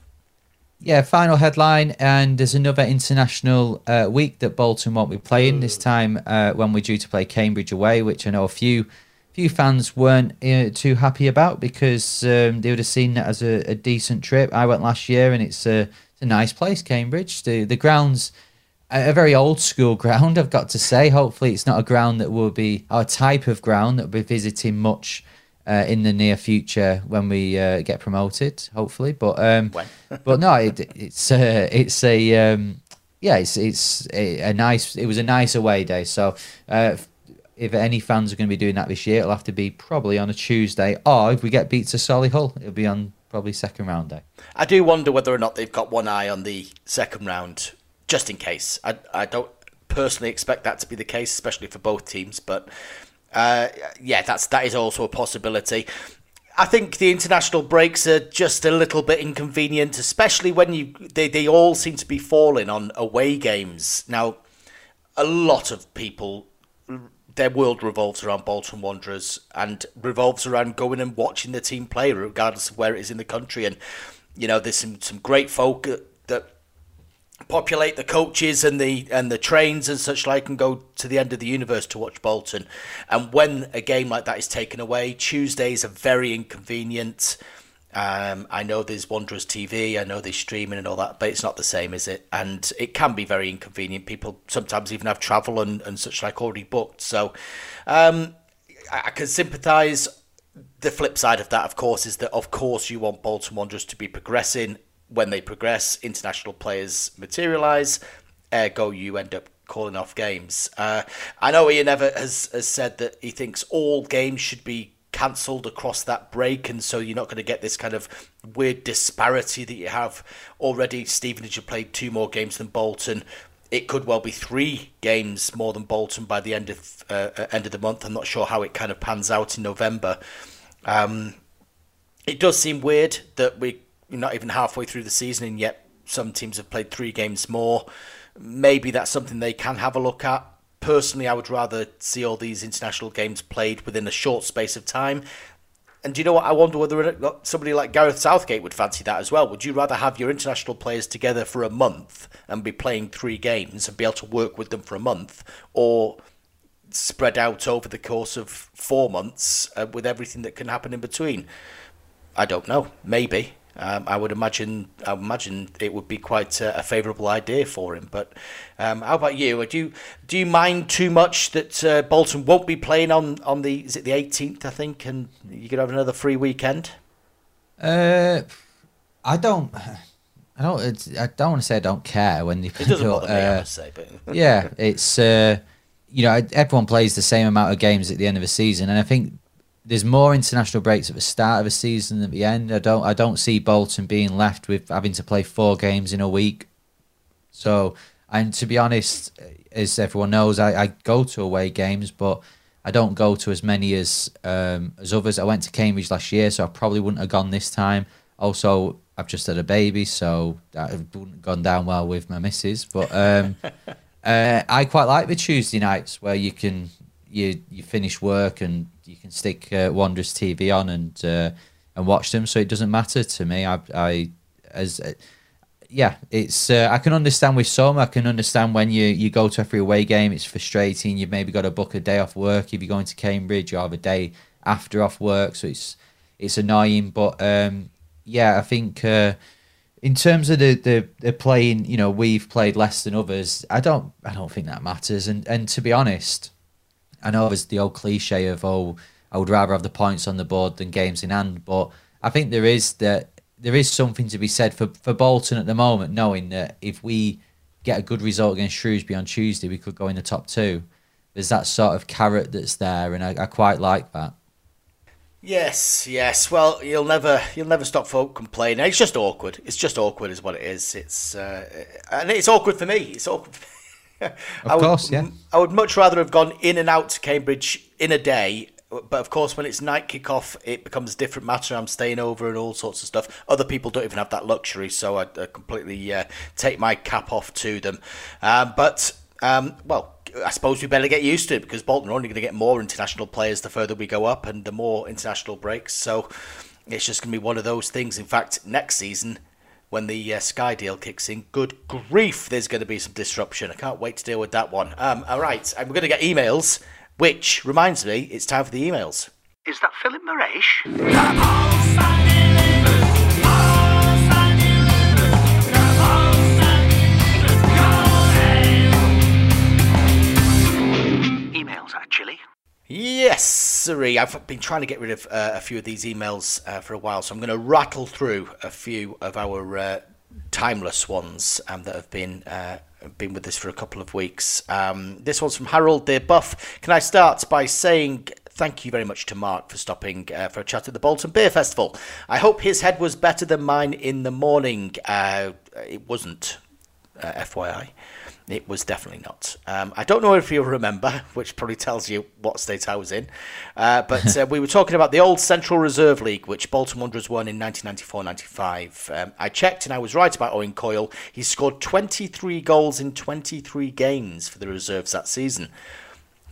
Yeah, final headline, and there's another international uh, week that Bolton won't be playing this time uh, when we're due to play Cambridge away, which I know a few few fans weren't uh, too happy about because um, they would have seen that as a, a, decent trip. I went last year, and it's a, it's a nice place, Cambridge. The the grounds a very old school [LAUGHS] ground, I've got to say. Hopefully, it's not a ground that will be our type of ground that we'll be visiting much uh, in the near future when we uh, get promoted, hopefully. But um, [LAUGHS] but no, it, it's uh, it's a um, yeah, it's it's a, a, nice. It was a nice away day. So uh, if any fans are going to be doing that this year, it'll have to be probably on a Tuesday, or if we get beat to Solihull, it'll be on probably second round day. I do wonder whether or not they've got one eye on the second round, just in case. I I don't personally expect that to be the case, especially for both teams, but uh, yeah, that's that is also a possibility. I think the international breaks are just a little bit inconvenient, especially when you they, they all seem to be falling on away games. Now, a lot of people their world revolves around Bolton Wanderers and revolves around going and watching the team play, regardless of where it is in the country. And you know, there's some some great folk that populate the coaches and the and the trains and such like and go to the end of the universe to watch Bolton. And when a game like that is taken away, Tuesdays are very inconvenient. Um, I know there's Wanderers TV, I know there's streaming and all that, but it's not the same, is it? And it can be very inconvenient. People sometimes even have travel and, and such like already booked. So um, I, I can sympathise. The flip side of that, of course, is that of course you want Bolton Wanderers to be progressing. When they progress, international players materialise. Ergo, you end up calling off games. Uh, I know Ian Evatt has, has said that he thinks all games should be cancelled across that break, and so you're not going to get this kind of weird disparity that you have already. Stevenage have played two more games than Bolton. It could well be three games more than Bolton by the end of uh, uh end of the month. I'm not sure how it kind of pans out in November. Um, it does seem weird that we're not even halfway through the season, and yet some teams have played three games more. Maybe that's something they can have a look at personally, I would rather see all these international games played within a short space of time. And do you know what? I wonder whether somebody like Gareth Southgate would fancy that as well. Would you rather have your international players together for a month and be playing three games and be able to work with them for a month, or spread out over the course of four months uh, with everything that can happen in between? I don't know. Maybe um, I would imagine I would imagine it would be quite a, a favourable idea for him. But um, how about you? Do you do you mind too much that uh, Bolton won't be playing on, on the is it the 18th I think, and you could have another free weekend? Uh, I don't. I don't. It's, I don't want to say I don't care when they. It doesn't bother me. I must say, but yeah, it's. Uh, you know, everyone plays the same amount of games at the end of a season, and I think there's more international breaks at the start of a season than at the end. I don't I don't see Bolton being left with having to play four games in a week. So and to be honest, as everyone knows, I, I go to away games, but I don't go to as many as um, as others. I went to Cambridge last year, so I probably wouldn't have gone this time. Also, I've just had a baby, so that wouldn't have gone down well with my missus. But um, [LAUGHS] uh, I quite like the Tuesday nights where you can you you finish work and you can stick uh, Wanderers TV on and uh, and watch them. So it doesn't matter to me. I I as uh, yeah, it's uh, I can understand with some. I can understand when you you go to every away game, it's frustrating. You've maybe got to book a day off work if you're going to Cambridge. You have a day after off work, so it's it's annoying. But um, yeah, I think. Uh, in terms of the, the, the playing, you know, we've played less than others. I don't I don't think that matters. And and to be honest, I know there's the old cliche of oh, I would rather have the points on the board than games in hand, but I think there is that there is something to be said for for Bolton at the moment, knowing that if we get a good result against Shrewsbury on Tuesday, we could go in the top two. There's that sort of carrot that's there, and I, I quite like that. Yes, yes. Well, you'll never you'll never stop folk complaining. It's just awkward. It's just awkward, is what it is. It's uh, and it's awkward for me. It's awkward. [LAUGHS] of I course, would, yeah. I would much rather have gone in and out to Cambridge in a day. But of course, when it's night kick-off, it becomes a different matter. I'm staying over and all sorts of stuff. Other people don't even have that luxury, so I, I completely uh, take my cap off to them. Um, but um, well, I suppose we better get used to it because Bolton are only going to get more international players the further we go up and the more international breaks. So it's just going to be one of those things. In fact, next season when the uh, Sky deal kicks in. Good grief, there's going to be some disruption. I can't wait to deal with that one. Um, all right, and we're going to get emails, which reminds me, it's time for the emails. Is that Philip Moresh? Emails, actually. Yes, sirree. I've been trying to get rid of uh, a few of these emails uh, for a while, so I'm going to rattle through a few of our uh, timeless ones um, that have been uh, been with us for a couple of weeks. Um, this one's from Harold De Buff. Can I start by saying thank you very much to Mark for stopping uh, for a chat at the Bolton Beer Festival. I hope his head was better than mine in the morning. Uh, it wasn't, FYI. It was definitely not. Um, I don't know if you'll remember, [LAUGHS] which probably tells you what state I was in. Uh, but [LAUGHS] uh, we were talking about the old Central Reserve League, which Bolton Wanderers won in 1994-95. Um, I checked and I was right about Owen Coyle. He scored 23 goals in 23 games for the reserves that season.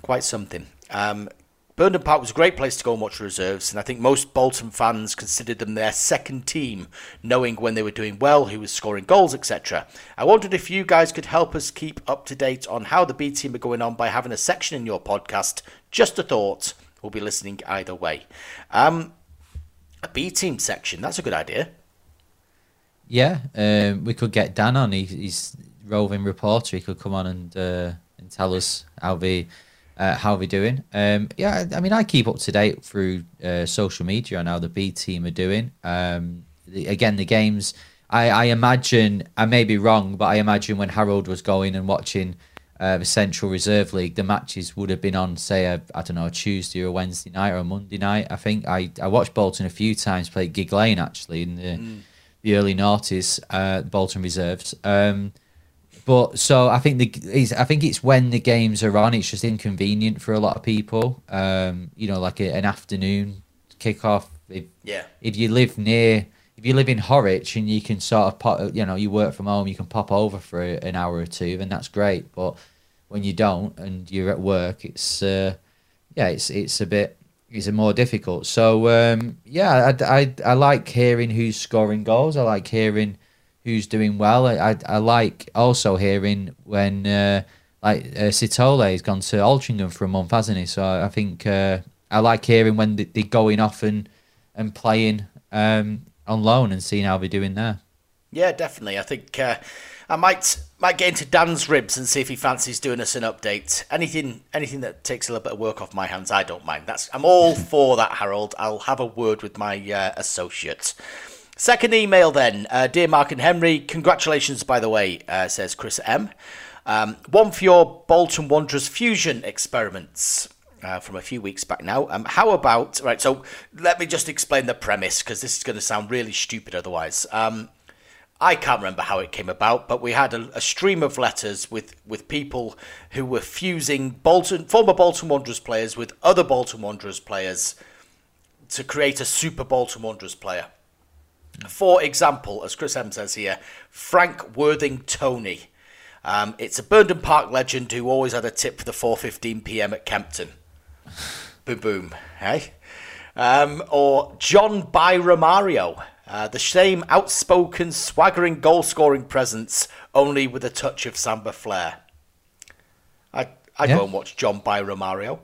Quite something. Um, Burnden Park was a great place to go and watch reserves, and I think most Bolton fans considered them their second team, knowing when they were doing well, who was scoring goals, etc. I wondered if you guys could help us keep up to date on how the B team are going on by having a section in your podcast. Just a thought. We'll be listening either way. Um, a B team section, that's a good idea. Yeah, um, we could get Dan on. He, he's roving reporter. He could come on and uh, and tell us how we uh, how are we doing. Um, yeah, I, mean, I keep up to date through uh, social media on how the B team are doing. Um, the, again, the games. I, I imagine I may be wrong, but I imagine when Harold was going and watching uh, the Central Reserve League, the matches would have been on, say, I don't know, a Tuesday or a Wednesday night or a Monday night. I think I, I watched Bolton a few times play Gigg Lane actually in the the early noughties, uh, Bolton Reserves. Um, but so I think the it's, I think it's when the games are on. It's just inconvenient for a lot of people. Um, you know, like a, an afternoon kickoff. If Yeah. if you live near, if you live in Horwich and you can sort of pop, you know, you work from home, you can pop over for a, an hour or two, then that's great. But when you don't and you're at work, it's uh, yeah, it's it's a bit it's a more difficult. So um, yeah, I, I I like hearing who's scoring goals. I like hearing who's doing well. I I, I like also hearing when uh, like uh, Sitole has gone to Altrincham for a month, hasn't he? So I, I think uh, I like hearing when they, they're going off and and playing um, on loan and seeing how they're doing there. Yeah, definitely. I think uh, I might might get into Dan's ribs and see if he fancies doing us an update. Anything anything that takes a little bit of work off my hands, I don't mind. That's I'm all [LAUGHS] for that, Harold. I'll have a word with my uh, associate. Second email then, uh, dear Mark and Henry, congratulations by the way, uh, says Chris M. Um, one for your Bolton Wanderers fusion experiments. Uh, from a few weeks back now. Um, how about right? So let me just explain the premise because this is going to sound really stupid otherwise. Um, I can't remember how it came about, but we had a, a stream of letters with, with people who were fusing Bolton former Bolton Wanderers players with other Bolton Wanderers players to create a super Bolton Wanderers player. For example, as Chris M says here, Frank Worthing Tony. Um, it's a Burnden Park legend who always had a tip for the 4:15 p.m. at Kempton. boom, boom, hey. Um, or John by Romario, uh, the same outspoken, swaggering goal-scoring presence, only with a touch of samba flair. I I Yeah. go and watch John by Romario.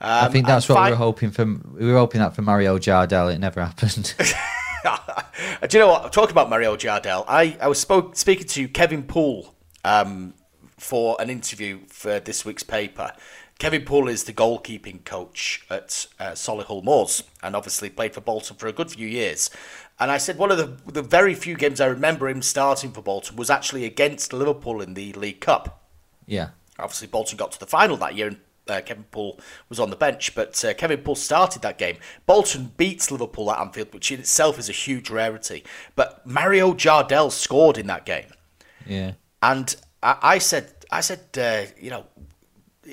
I think Um, that's what we fi- were hoping for. We were hoping that for Mario Jardel. It never happened. [LAUGHS] [LAUGHS] Do you know what? Talking about Mario Jardel, I, I was spoke, speaking to Kevin Poole um, for an interview for this week's paper. Kevin Poole is the goalkeeping coach at uh, Solihull Moors and obviously played for Bolton for a good few years. And I said one of the, the very few games I remember him starting for Bolton was actually against Liverpool in the League Cup. yeah. Obviously, Bolton got to the final that year, and uh, Kevin Poole was on the bench. But uh, Kevin Poole started that game. Bolton beats Liverpool at Anfield, which in itself is a huge rarity. But Mario Jardel scored in that game, Yeah. and I, I said, I said, uh, you know,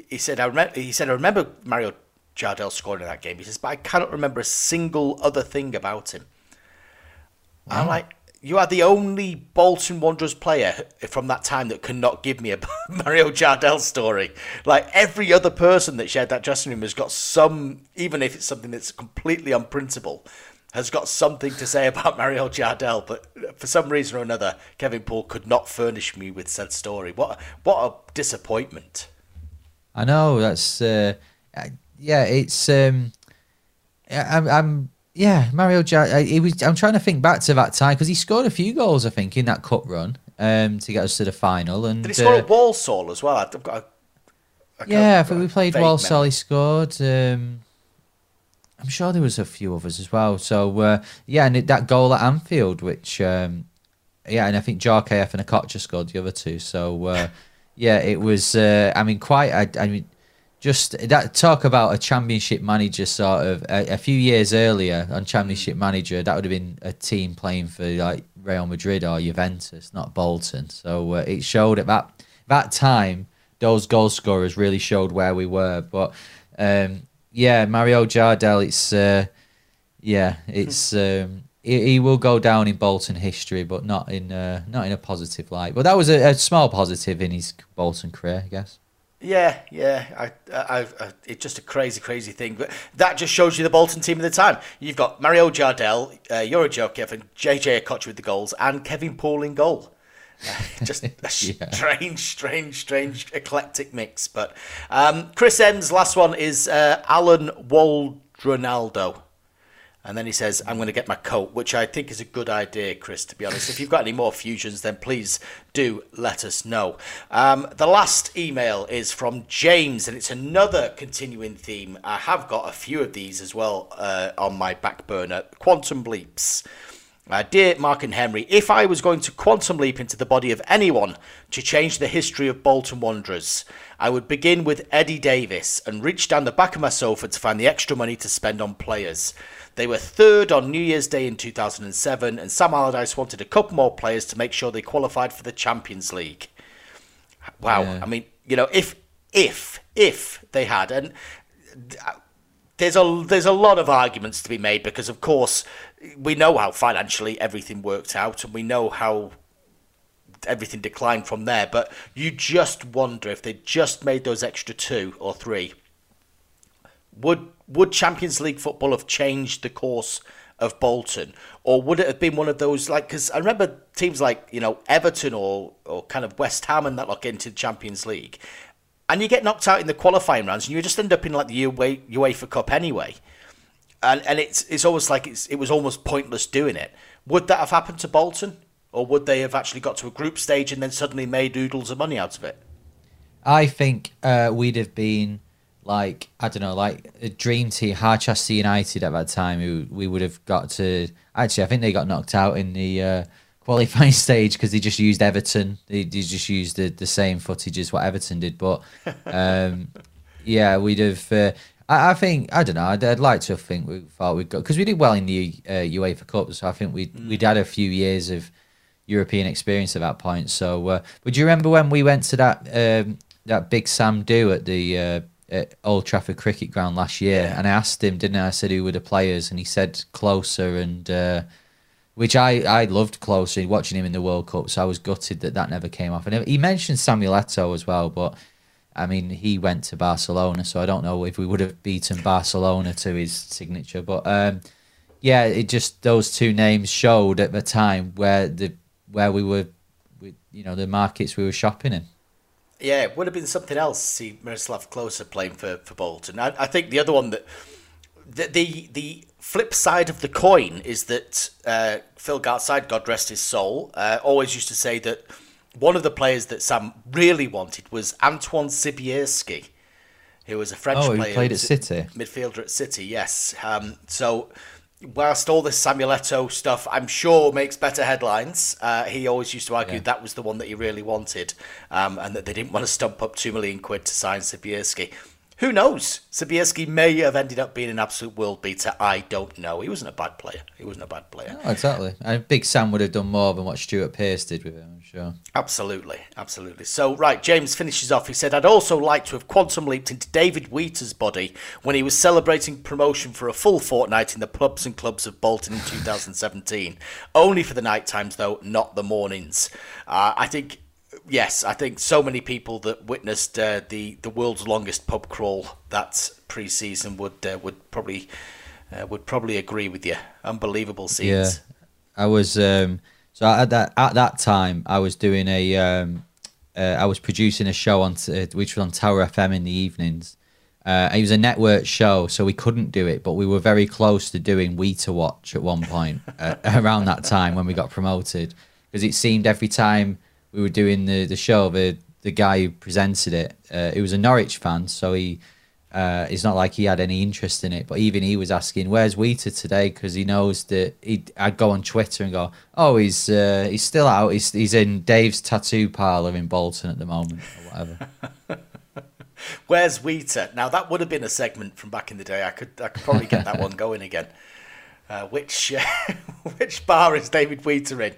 he said, I remember, he said, I remember Mario Jardel scoring in that game. He says, but I cannot remember a single other thing about him. I'm like, you are the only Bolton Wanderers player from that time that cannot give me a [LAUGHS] Mario Jardel story. Like every other person that shared that dressing room has got some, even if it's something that's completely unprintable, has got something to say [LAUGHS] about Mario Jardel. But for some reason or another, Kevin Poole could not furnish me with said story. What what a disappointment. I know that's uh, uh, yeah. It's um, I'm, I'm yeah. Mario, uh, he was. I'm trying to think back to that time because he scored a few goals, I think, in that cup run um, to get us to the final. And Did he score uh, at Walsall as well? I've got. A, I yeah, I think we played Walsall. memory. He scored. Um, I'm sure there was a few others as well. So uh, yeah, and it, that goal at Anfield, which um, yeah, and I think Djorkaeff and Okocha scored the other two. So uh, [LAUGHS] yeah, it was. Uh, I mean, quite. I, I mean, just that talk about a championship manager sort of a, a few years earlier on championship manager that would have been a team playing for like Real Madrid or Juventus, not Bolton. So uh, it showed at that that time those goal scorers really showed where we were. But um, yeah, Mario Jardel, it's uh, yeah, it's um, he, he will go down in Bolton history, but not in uh, not in a positive light. But that was a, a small positive in his Bolton career, I guess. Yeah, yeah. I, I, I, it's just a crazy, crazy thing. But that just shows you the Bolton team at the time. You've got Mario Jardel, uh, Youri Djorkaeff, and JJ Okocha with the goals, and Kevin Poole in goal. Uh, [LAUGHS] just a [LAUGHS] Yeah. strange, strange, strange, eclectic mix. But um, Chris M's last one is uh, Alan Waldronaldo. And then he says, I'm going to get my coat, which I think is a good idea, Chris, to be honest. If you've got any more fusions, then please do let us know. Um, the last email is from James, and it's another continuing theme. I have got a few of these as well uh, on my back burner. Quantum Bleeps. Uh, dear Mark and Henry, if I was going to quantum leap into the body of anyone to change the history of Bolton Wanderers, I would begin with Eddie Davies and reach down the back of my sofa to find the extra money to spend on players. They were third on New Year's Day in 2007, and Sam Allardyce wanted a couple more players to make sure they qualified for the Champions League. Wow, Yeah. I mean, you know, if if if they had, and uh, there's a there's a lot of arguments to be made because of course we know how financially everything worked out and we know how everything declined from there but you just wonder if they just made those extra two or three would would Champions League football have changed the course of Bolton or would it have been one of those like because I remember teams like you know Everton or or kind of West Ham and that get into the Champions League and you get knocked out in the qualifying rounds, and you just end up in like the UEFA, UEFA Cup anyway. And and it's it's almost like it's it was almost pointless doing it. Would that have happened to Bolton, or would they have actually got to a group stage and then suddenly made oodles of money out of it? I think uh, we'd have been like I don't know, like a dream team, Harchester United at that time. Who we would have got to. Actually, I think they got knocked out in the uh, qualifying [LAUGHS] stage because they just used Everton. They, they just used the, the same footage as what Everton did. But um, [LAUGHS] yeah, we'd have. Uh, I, I think I don't know. I'd, I'd like to think we thought we'd got because we did well in the uh, UEFA Cup. So I think we would we'd had a few years of European experience at that point. So, uh, would you remember when we went to that um, that big Sam do at the uh, at Old Trafford Cricket Ground last year? Yeah. And I asked him, didn't I? I said who were the players, and he said Klose, and uh, which I I loved Klose watching him in the World Cup. So I was gutted that that never came off. And he mentioned Samuel Eto'o as well, but. I mean, he went to Barcelona, so I don't know if we would have beaten Barcelona to his signature. But um, yeah, it just those two names showed at the time where the where we were, with, you know, the markets we were shopping in. Yeah, it would have been something else. to See Miroslav Klose playing for for Bolton. I, I think the other one that the, the the flip side of the coin is that uh, Phil Gartside, God rest his soul, uh, always used to say that one of the players that Sam really wanted was Antoine Sibierski, who was a French Oh, he player. played at City? Midfielder at City, yes. Um, so whilst all this Samuel Eto'o stuff, I'm sure makes better headlines, uh, he always used to argue Yeah. that was the one that he really wanted, um, and that they didn't want to stump up two million quid to sign Sibierski. Who knows? Sibierski may have ended up being an absolute world beater. I don't know. He wasn't a bad player. He wasn't a bad player. Exactly. And Big Sam would have done more than what Stuart Pearce did with him, I'm sure. Absolutely, absolutely. So, right, James finishes off. He said, I'd also like to have quantum leaped into David Wheater's body when he was celebrating promotion for a full fortnight in the pubs and clubs of Bolton in [LAUGHS] 2017. Only for the night times, though, not the mornings. Uh, I think, yes, I think so many people that witnessed uh, the, the world's longest pub crawl that pre season would, uh, would probably. Uh, would probably agree with you. Unbelievable scenes. Yeah. I was um, so at that at that time I was doing a um, uh, I was producing a show on t- which was on Tower FM in the evenings. Uh, it was a network show, so we couldn't do it, but we were very close to doing Wheater Watch at one point [LAUGHS] uh, around that time when we got promoted, because it seemed every time we were doing the the show, the the guy who presented it, uh, he was a Norwich fan, so he uh, it's not like he had any interest in it, but even he was asking, "Where's Wheater today?" Because he knows that he. I'd go on Twitter and go, "Oh, he's uh, he's still out. He's he's in Dave's tattoo parlor in Bolton at the moment, or whatever." [LAUGHS] Where's Wheater? Now that would have been a segment from back in the day. I could I could probably get that [LAUGHS] one going again. Uh, which [LAUGHS] which bar is David Wheater in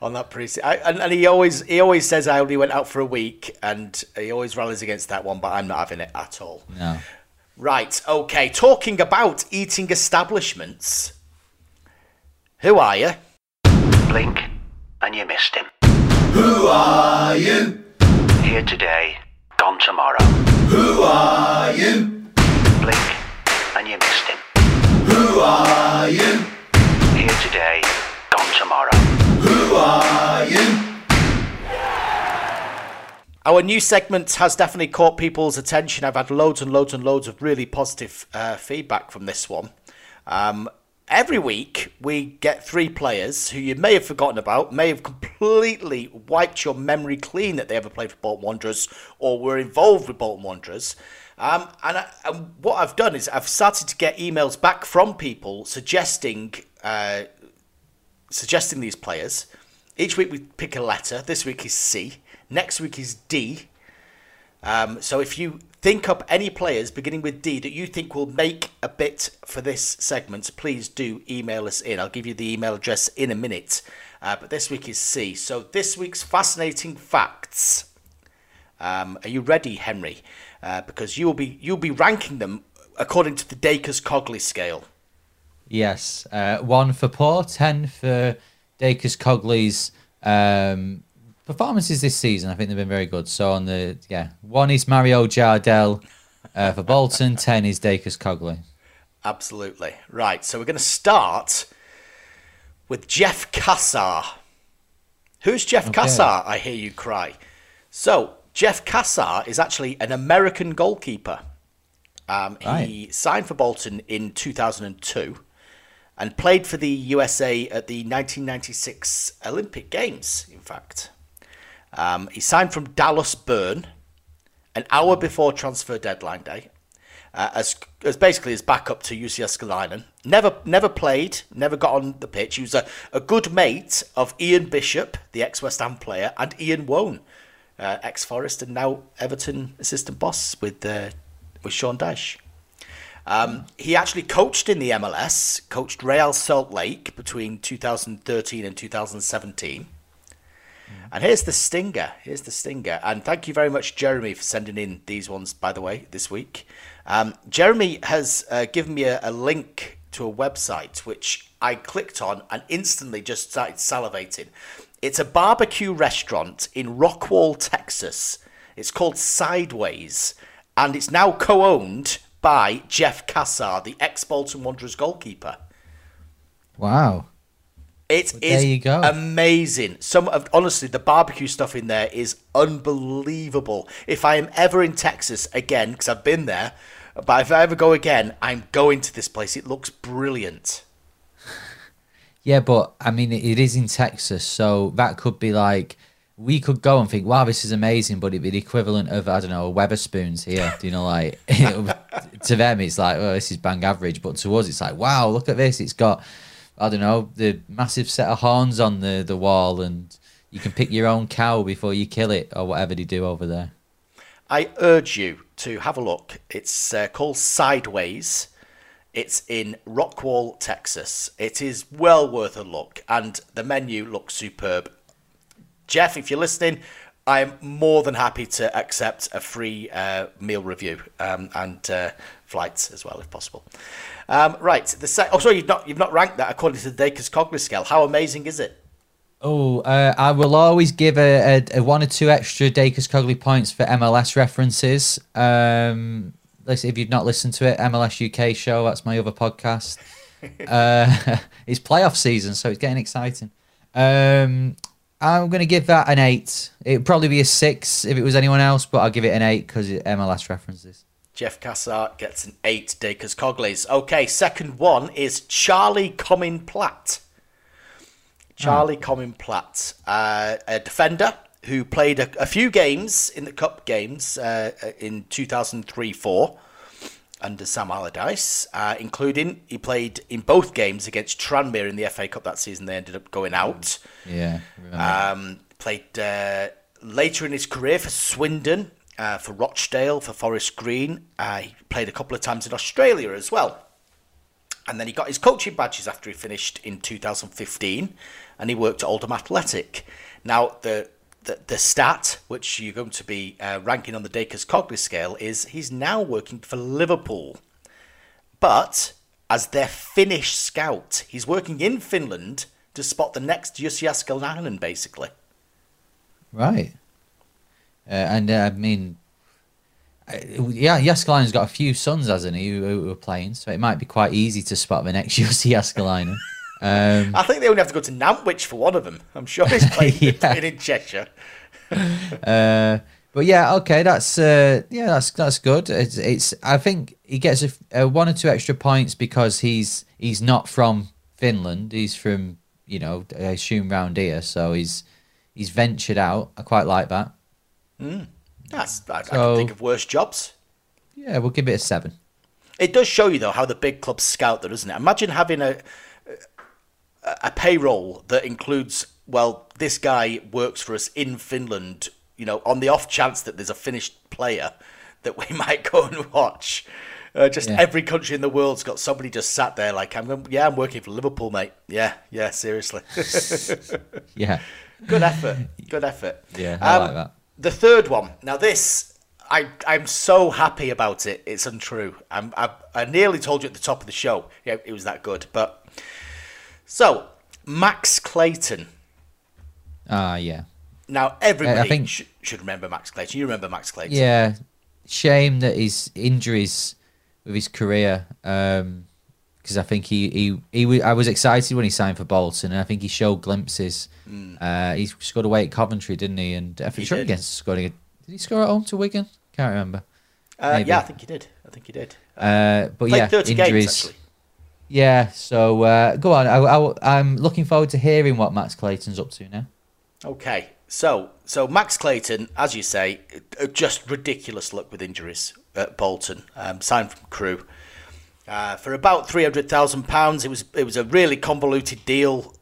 on that pre and, and he always he always says I only went out for a week, and he always rallies against that one. But I'm not having it at all. no, Right. Okay. Talking about eating establishments. Who are you? Blink, and you missed him. Who are you? Here today, gone tomorrow. Who are you? Blink, and you missed him. Who are you? Here today, gone tomorrow. Our new segment has definitely caught people's attention. I've had loads and loads and loads of really positive uh, feedback from this one. Um, every week, we get three players who you may have forgotten about, may have completely wiped your memory clean that they ever played for Bolton Wanderers or were involved with Bolton Wanderers. Um, and, I, and what I've done is I've started to get emails back from people suggesting uh, suggesting these players. Each week we pick a letter. This week is C. Next week is D. Um, so if you think up any players beginning with D that you think will make a bit for this segment, please do email us in. I'll give you the email address in a minute. Uh, but this week is C. So this week's fascinating facts. Um, are you ready, Henry? Uh, because you will be you'll be ranking them according to the Dacres Cogley scale. Yes, uh, one for poor, ten for Dacres Cogley's um, performances this season. I think they've been very good. So on the yeah, one is Mario Jardel uh, for Bolton, [LAUGHS] ten is Dacres Cogley. Absolutely. Right, so we're going to start with Jeff Cassar. Who's Jeff Okay. Cassar? I hear you cry. So, Jeff Cassar is actually an American goalkeeper. Um, He Right. signed for Bolton in 2002 and played for the USA at the 1996 Olympic Games, in fact. Um, he signed from Dallas Burn an hour before transfer deadline day, uh, as as basically as backup to Jussi Jääskeläinen. Never never played, never got on the pitch. He was a, a good mate of Ian Bishop, the ex West Ham player, and Ian Woan, uh, ex Forest and now Everton assistant boss with uh, with Sean Dyche. Um, he actually coached in the MLS, coached Real Salt Lake between 2013 and 2017. And here's the stinger. Here's the stinger. And thank you very much, Jeremy, for sending in these ones, by the way, this week. Um, Jeremy has uh, given me a, a link to a website which I clicked on and instantly just started salivating. It's a barbecue restaurant in Rockwall, Texas. It's called Sideways, and it's now co owned by Jeff Cassar, the ex Bolton Wanderers goalkeeper. Wow. It Well, is there you go. amazing. Some of honestly, the barbecue stuff in there is unbelievable. If I am ever in Texas again, because I've been there, but if I ever go again, I'm going to this place. It looks brilliant. [LAUGHS] Yeah, but I mean, it, it is in Texas, so that could be like we could go and think, "Wow, this is amazing," but it'd be the equivalent of I don't know, a Wetherspoons here. You know, like [LAUGHS] to them, it's like, "Oh, this is bang average," but to us, it's like, "Wow, look at this! It's got I don't know, the massive set of horns on the the wall, and you can pick your own cow before you kill it, or whatever they do over there." I urge you to have a look. It's uh, called Sideways. It's in Rockwall, Texas. It is well worth a look, and the menu looks superb. Jeff, if you're listening, I'm more than happy to accept a free uh, meal review um, and uh, flights as well, if possible. Um, right, the se- oh, sorry, you've not you've not ranked that according to the Dacres Cogley scale. How amazing is it? Oh, uh, I will always give a, a, a one or two extra Dacres Cogley points for MLS references. Um, listen, if you've not listened to it, MLS UK show, that's my other podcast. [LAUGHS] uh, [LAUGHS] it's playoff season, so it's getting exciting. Um, I'm going to give that an eight. It'd probably be a six if it was anyone else, but I'll give it an eight because MLS references. Jeff Cassar gets an eight Dacres Cogleys. Okay, second one is Charlie Comyn-Platt. Charlie Comyn-Platt, uh, a defender who played a, a few games in the cup games uh, in 2003 4 under Sam Allardyce, uh, including he played in both games against Tranmere in the FA Cup that season. They ended up going out. Yeah. Um, played uh, later in his career for Swindon, uh, for Rochdale, for Forest Green. Uh, he played a couple of times in Australia as well. And then he got his coaching badges after he finished in 2015, and he worked at Oldham Athletic. Now, the the, stat, which you're going to be uh, ranking on the Dacres Cogley scale, is he's now working for Liverpool. But as their Finnish scout, he's working in Finland to spot the next Jussi Jääskeläinen, basically. Right. Uh, and uh, I mean, yeah, Jääskeläinen's got a few sons, hasn't he, who, who are playing, so it might be quite easy to spot the next [LAUGHS] Jussi Jääskeläinen. Um, I think they only have to go to Nantwich for one of them. I'm sure he's [LAUGHS] playing, Yeah. in Cheshire. [LAUGHS] Uh, but yeah, okay, that's uh, yeah, that's that's good. It's, it's I think he gets a, f- uh one or two extra points because he's he's not from Finland. He's from you know I assume round here, so he's he's ventured out. I quite like that. That's I, I can think of worse jobs. Yeah, we'll give it a seven. It does show you though how the big clubs scout there, doesn't it? Imagine having a a- payroll that includes well, this guy works for us in Finland. You know, on the off chance that there's a finished player that we [LAUGHS] might go and watch. Uh, just Yeah. every country in the world's got somebody just sat there like I'm. Yeah, I'm working for Liverpool, mate. Yeah, yeah, seriously. [LAUGHS] Yeah, [LAUGHS] Good effort. Good effort. Yeah, I Um, like that. The third one. Now this, I I'm so happy about it. It's untrue. I'm, I I nearly told you at the top of the show. Yeah, it was that good. But so Max Clayton. ah, yeah, Now everybody think- sh- should remember Max Clayton. You remember Max Clayton? yeah. Shame that his injuries with his career. Um, because I think he he he wa- I was excited when he signed for Bolton, and I think he showed glimpses. Uh, he scored away at Coventry, didn't he? And I think. He sure did. against scoring. Did he score at home to Wigan? Can't remember. Uh, yeah, I think he did. I think he did. Uh, but Played yeah, injuries. games actually. Yeah, so uh, go on. I, I'm looking forward to hearing what Max Clayton's up to now. Okay, so so Max Clayton, as you say, uh, just ridiculous luck with injuries at Bolton. Um, signed from Crewe uh, for about three hundred thousand pounds. It was it was a really convoluted deal.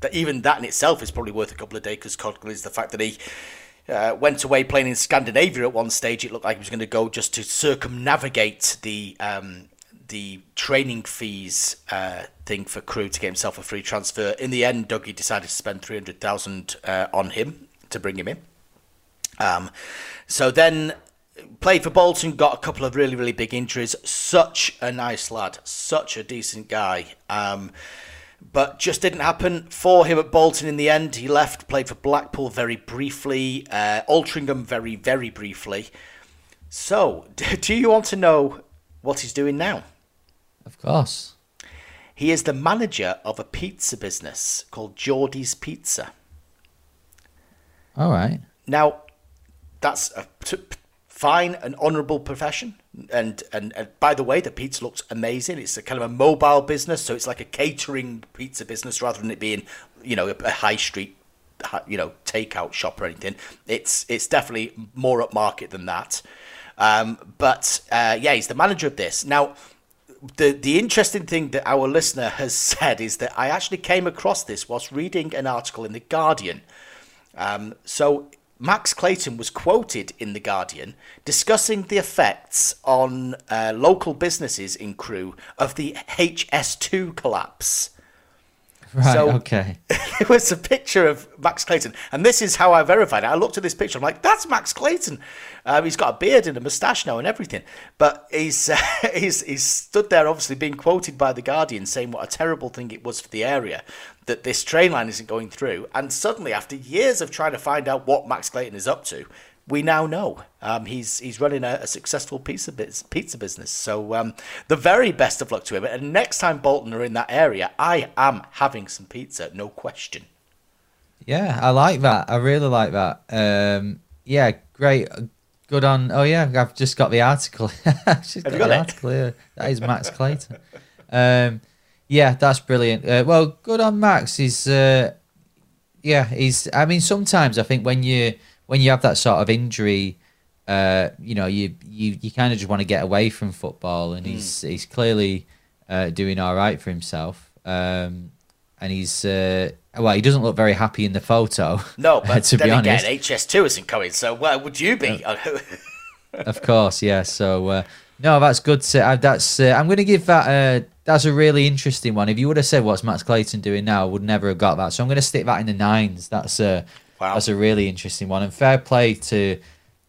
That even that in itself is probably worth a couple of days because is the fact that he. Uh, went away playing in Scandinavia at one stage. It looked like he was going to go just to circumnavigate the um, the training fees uh, thing for Crewe to get himself a free transfer. In the end, Dougie decided to spend three hundred thousand uh, on him to bring him in. Um, so then played for Bolton, got a couple of really really big injuries. Such a nice lad, such a decent guy. Um, but just didn't happen for him at Bolton in the end. He left, played for Blackpool very briefly, uh, Altrincham very, very briefly. So, [LAUGHS] do you want to know what he's doing now? Of course. He is the manager of a pizza business called Geordie's Pizza. All right. Now, that's a t- fine and honourable profession. And, and and by the way, the pizza looks amazing. It's a kind of a mobile business, so it's like a catering pizza business rather than it being, you know, a, a high street, you know, takeout shop or anything. It's it's definitely more upmarket than that. Um, but uh, yeah, he's the manager of this now. The the interesting thing that our listener has said is that I actually came across this whilst reading an article in the Guardian. Um, so Max Clayton was quoted in The Guardian discussing the effects on uh, local businesses in Crewe of the HS2 collapse. Right. So- okay. [LAUGHS] it was a picture of Max Clayton, and this is how I verified it. I looked at this picture, I'm like, that's Max Clayton. Um, he's got a beard and a moustache now and everything, but he's [LAUGHS] uh, he's he's stood there, obviously being quoted by the Guardian, saying what a terrible thing it was for the area that this train line isn't going through. And suddenly, after years of trying to find out what Max Clayton is up to, we now know um, he's he's running a, a successful pizza biz, pizza business. So um, the very best of luck to him. And next time Bolton are in that area, I am having some pizza, no question. Yeah, I like that. I really like that. Um, yeah, great. Good on. Oh yeah, I've just got the article. [LAUGHS] Just got, you got the it? article here. That is Max Clayton. Um, yeah, that's brilliant. Uh, well, good on Max. He's uh, yeah, he's. I mean, sometimes I think when you when you have that sort of injury, uh, you know, you you you kind of just want to get away from football, and he's he's clearly uh, doing all right for himself. Um, and he's uh, well, he doesn't look very happy in the photo. No, [LAUGHS] but to then be honest, again, HS2 isn't coming, so where would you be? of course, yeah. So uh, no, that's good. To, uh, that's uh, I'm going to give that. Uh, that's a really interesting one. If you would have said what's Max Clayton doing now, I would never have got that. So I'm going to stick that in the nines. That's a Wow. that's a really interesting one. And fair play to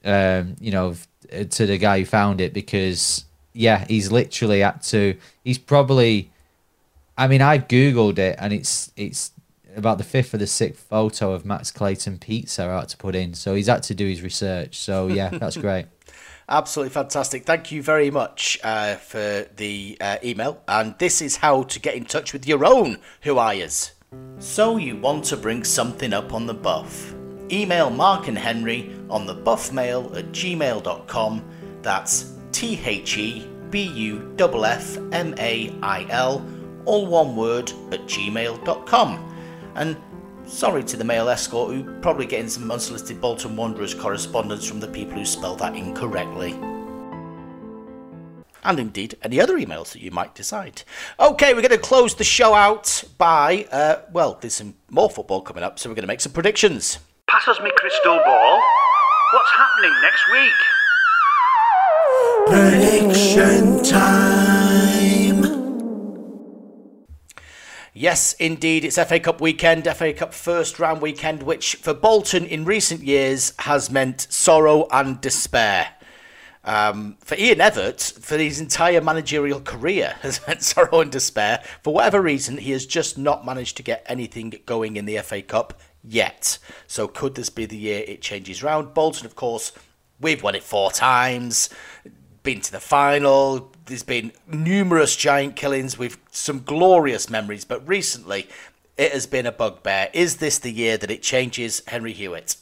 um, you know to the guy who found it because yeah, he's literally had to. He's probably. I mean, I've googled it and it's it's about the fifth or the sixth photo of Max Clayton pizza I had to put in. So he's had to do his research. So yeah, that's [LAUGHS] great. Absolutely fantastic. Thank you very much uh, for the uh, email. And this is how to get in touch with your own Who Are Yous. So you want to bring something up on the buff? Email Marc and Henry on the buffmail at gmail.com. That's T H E B U F F M A I L, all one word, at gmail.com. And sorry to the mail escort who probably getting some unsolicited Bolton Wanderers correspondence from the people who spell that incorrectly. And indeed, any other emails that you might decide. Okay, we're going to close the show out by, uh, well, there's some more football coming up, so we're going to make some predictions. Pass us me crystal ball. What's happening next week? Prediction time. Yes, indeed, it's FA Cup weekend, FA Cup first round weekend, which for Bolton in recent years has meant sorrow and despair. Um, for Ian Evatt, for his entire managerial career, [LAUGHS] has meant sorrow and despair. For whatever reason, he has just not managed to get anything going in the FA Cup yet. So could this be the year it changes round? Bolton, of course, we've won it four times, been to the final. There's been numerous giant killings with some glorious memories, but recently it has been a bugbear. Is this the year that it changes, Henry Hewitt?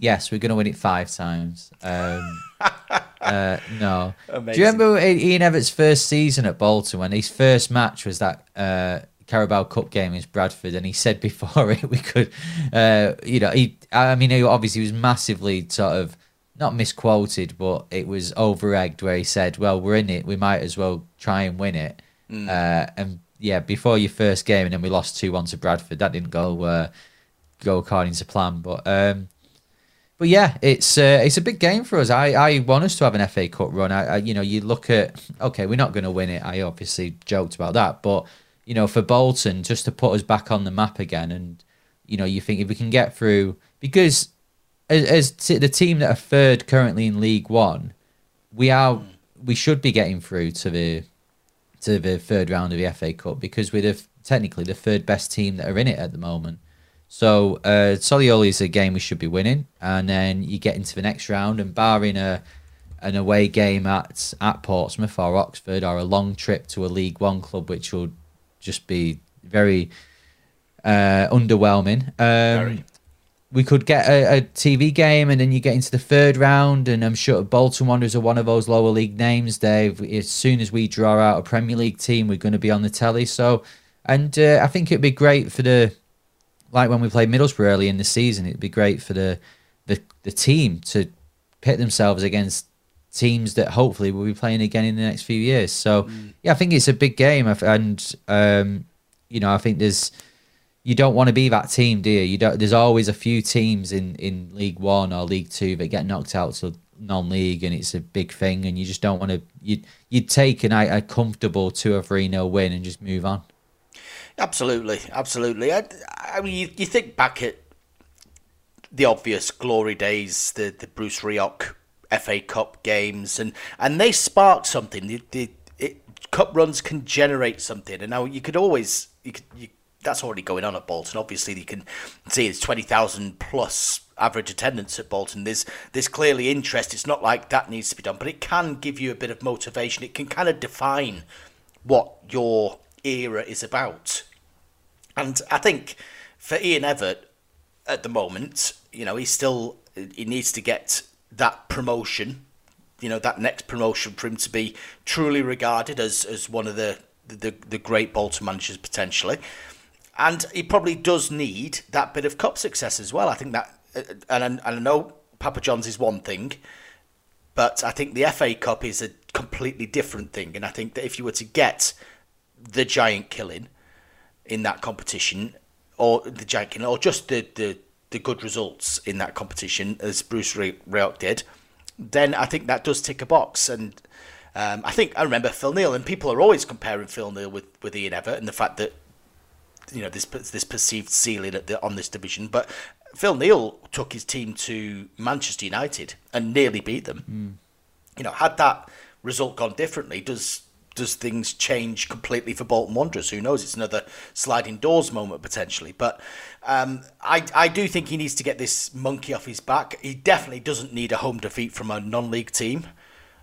Yes, we're going to win it five times. Um, [LAUGHS] uh, no. Do you remember Ian Evatt's first season at Bolton when his first match was that uh, Carabao Cup game against Bradford, and he said before [LAUGHS] it we could, uh, you know, he. I mean, he obviously was massively sort of not misquoted, but it was over egged where he said, "Well, we're in it. We might as well try and win it." Uh, and yeah, before your first game, and then we lost two one to Bradford. That didn't go uh, go according to plan, but. Um, but yeah, it's uh, it's a big game for us. I, I want us to have an FA Cup run. I, I you know you look at okay, we're not going to win it. I obviously joked about that, but you know for Bolton just to put us back on the map again, and you know you think if we can get through because as, as t- the team that are third currently in League One, we are we should be getting through to the to the third round of the FA Cup because we're the, technically the third best team that are in it at the moment. So uh, Solihull is a game we should be winning, and then you get into the next round, and barring a an away game at at Portsmouth or Oxford or a long trip to a League One club, which would just be very uh, underwhelming. Um, Very. we could get a, a TV game, and then you get into the third round, and I'm sure Bolton Wanderers are one of those lower league names. Dave, as soon as we draw out a Premier League team, we're going to be on the telly. So, and uh, I think it'd be great for the like when we played Middlesbrough early in the season. It'd be great for the the, the team to pit themselves against teams that hopefully we'll be playing again in the next few years. So yeah, I think it's a big game, and um, you know I think there's you don't want to be that team, do you? You don't. There's always a few teams in in League One or League Two that get knocked out to non-league, and it's a big thing, and you just don't want to. You you'd take an, a comfortable two or three nil win and just move on. Absolutely, absolutely. I, I mean, you, you think back at the obvious glory days, the the Bruce Rioch FA Cup games, and and they spark something. The, the it, cup runs can generate something, and now you could always you could you, that's already going on at Bolton. Obviously, you can see it's twenty thousand plus average attendance at Bolton. There's there's clearly interest. It's not like that needs to be done, but it can give you a bit of motivation. It can kind of define what your era is about. And I think for Ian Evatt at the moment, you know, he's still he needs to get that promotion, you know, that next promotion for him to be truly regarded as as one of the the, the great Bolton managers potentially. And he probably does need that bit of cup success as well. I think that, uh, and I know Papa John's is one thing, but I think the FA Cup is a completely different thing. And I think that if you were to get the giant killing in that competition, or the giant killing, or just the, the, the good results in that competition, as Bruce Rioch did, then I think that does tick a box. And um, I think I remember Phil Neal, and people are always comparing Phil Neal with, with Ian Evatt, and the fact that you know this this perceived ceiling at the, on this division. But Phil Neal took his team to Manchester United and nearly beat them. You know, had that result gone differently, does does things change completely for Bolton Wanderers? Who knows? It's another sliding doors moment potentially. But um, I, I do think he needs to get this monkey off his back. He definitely doesn't need a home defeat from a non league team.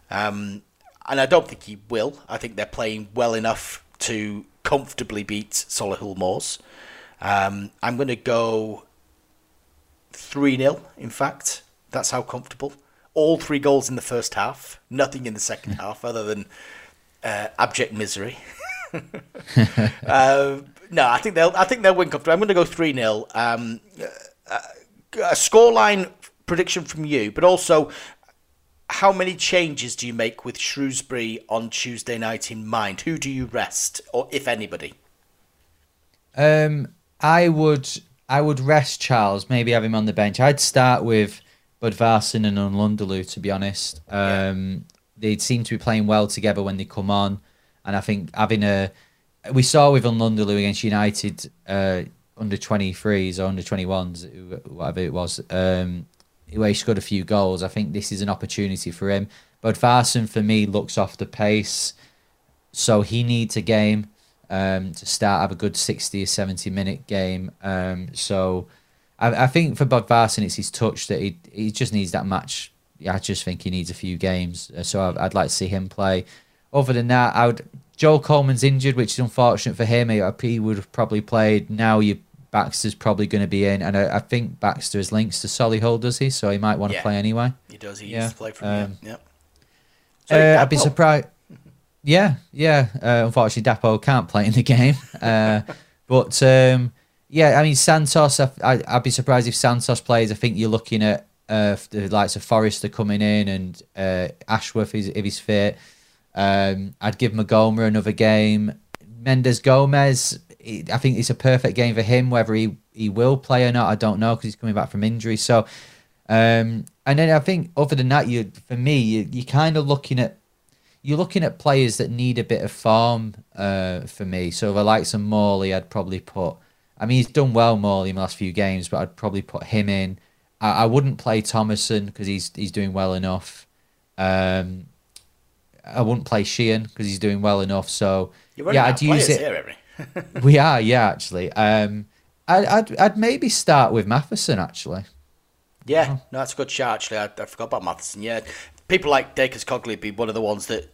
Um, and I don't think he will. I think they're playing well enough to comfortably beat Solihull Moors. Um, I'm going to go 3 0, in fact. That's how comfortable. All three goals in the first half, nothing in the second [LAUGHS] half other than uh, abject misery. uh, [LAUGHS] no, I think they'll. I think they'll win comfortably. I'm going to go three 0 um, uh, A scoreline prediction from you, but also how many changes do you make with Shrewsbury on Tuesday night in mind? Who do you rest, or if anybody? Um, I would I would rest Charles, maybe have him on the bench. I'd start with Bodvarsson and N'Lundulu, to be honest. Um, yeah. They seem to be playing well together when they come on, and I think having a we saw with N'Lundulu against United uh, under 23s or under 21s, whatever it was, um, where he scored a few goals. I think this is an opportunity for him. Bodvarsson, for me, looks off the pace, so he needs a game um, to start have a good 60 or 70 minute game. Um, so I, think for Bodvarsson, it's his touch that he, he just needs that match. I just think he needs a few games. Uh, so I'd, I'd like to see him play. Other than that, I would. Joel Coleman's injured, which is unfortunate for him. He would have probably played. Now you Baxter's probably going to be in, and I, I, think Baxter has links to Solihull, does he? So he might want to play anyway. He does. He yeah. used to play from um, Yep. So uh, I'd be surprised. Yeah, yeah. Uh, unfortunately, Dapo can't play in the [LAUGHS] game. Uh, but um, yeah, I mean Santos. I, would be surprised if Santos plays. I think you're looking at uh, the likes of Forrester coming in and uh, Ashworth is, if he's fit. Um, I'd give Maghoma another game. Mendes Gomes, I think it's a perfect game for him. Whether he, he will play or not, I don't know because he's coming back from injury. So, um, and then I think other than that, you for me, you, you're kind of looking at you're looking at players that need a bit of form uh, for me. So the likes of Morley, I'd probably put. I mean, he's done well, Morley, in the last few games, but I'd probably put him in. I, I wouldn't play Thomason because he's he's doing well enough. Um, I wouldn't play Sheehan because he's doing well enough. So yeah, I'd use it. Here, [LAUGHS] we are, yeah, actually. Um, I'd, I'd I'd maybe start with Matheson actually. Yeah, oh. no, that's a good shot. Actually, I, I forgot about Matheson. Yeah, people like Dacres Cogley would be one of the ones that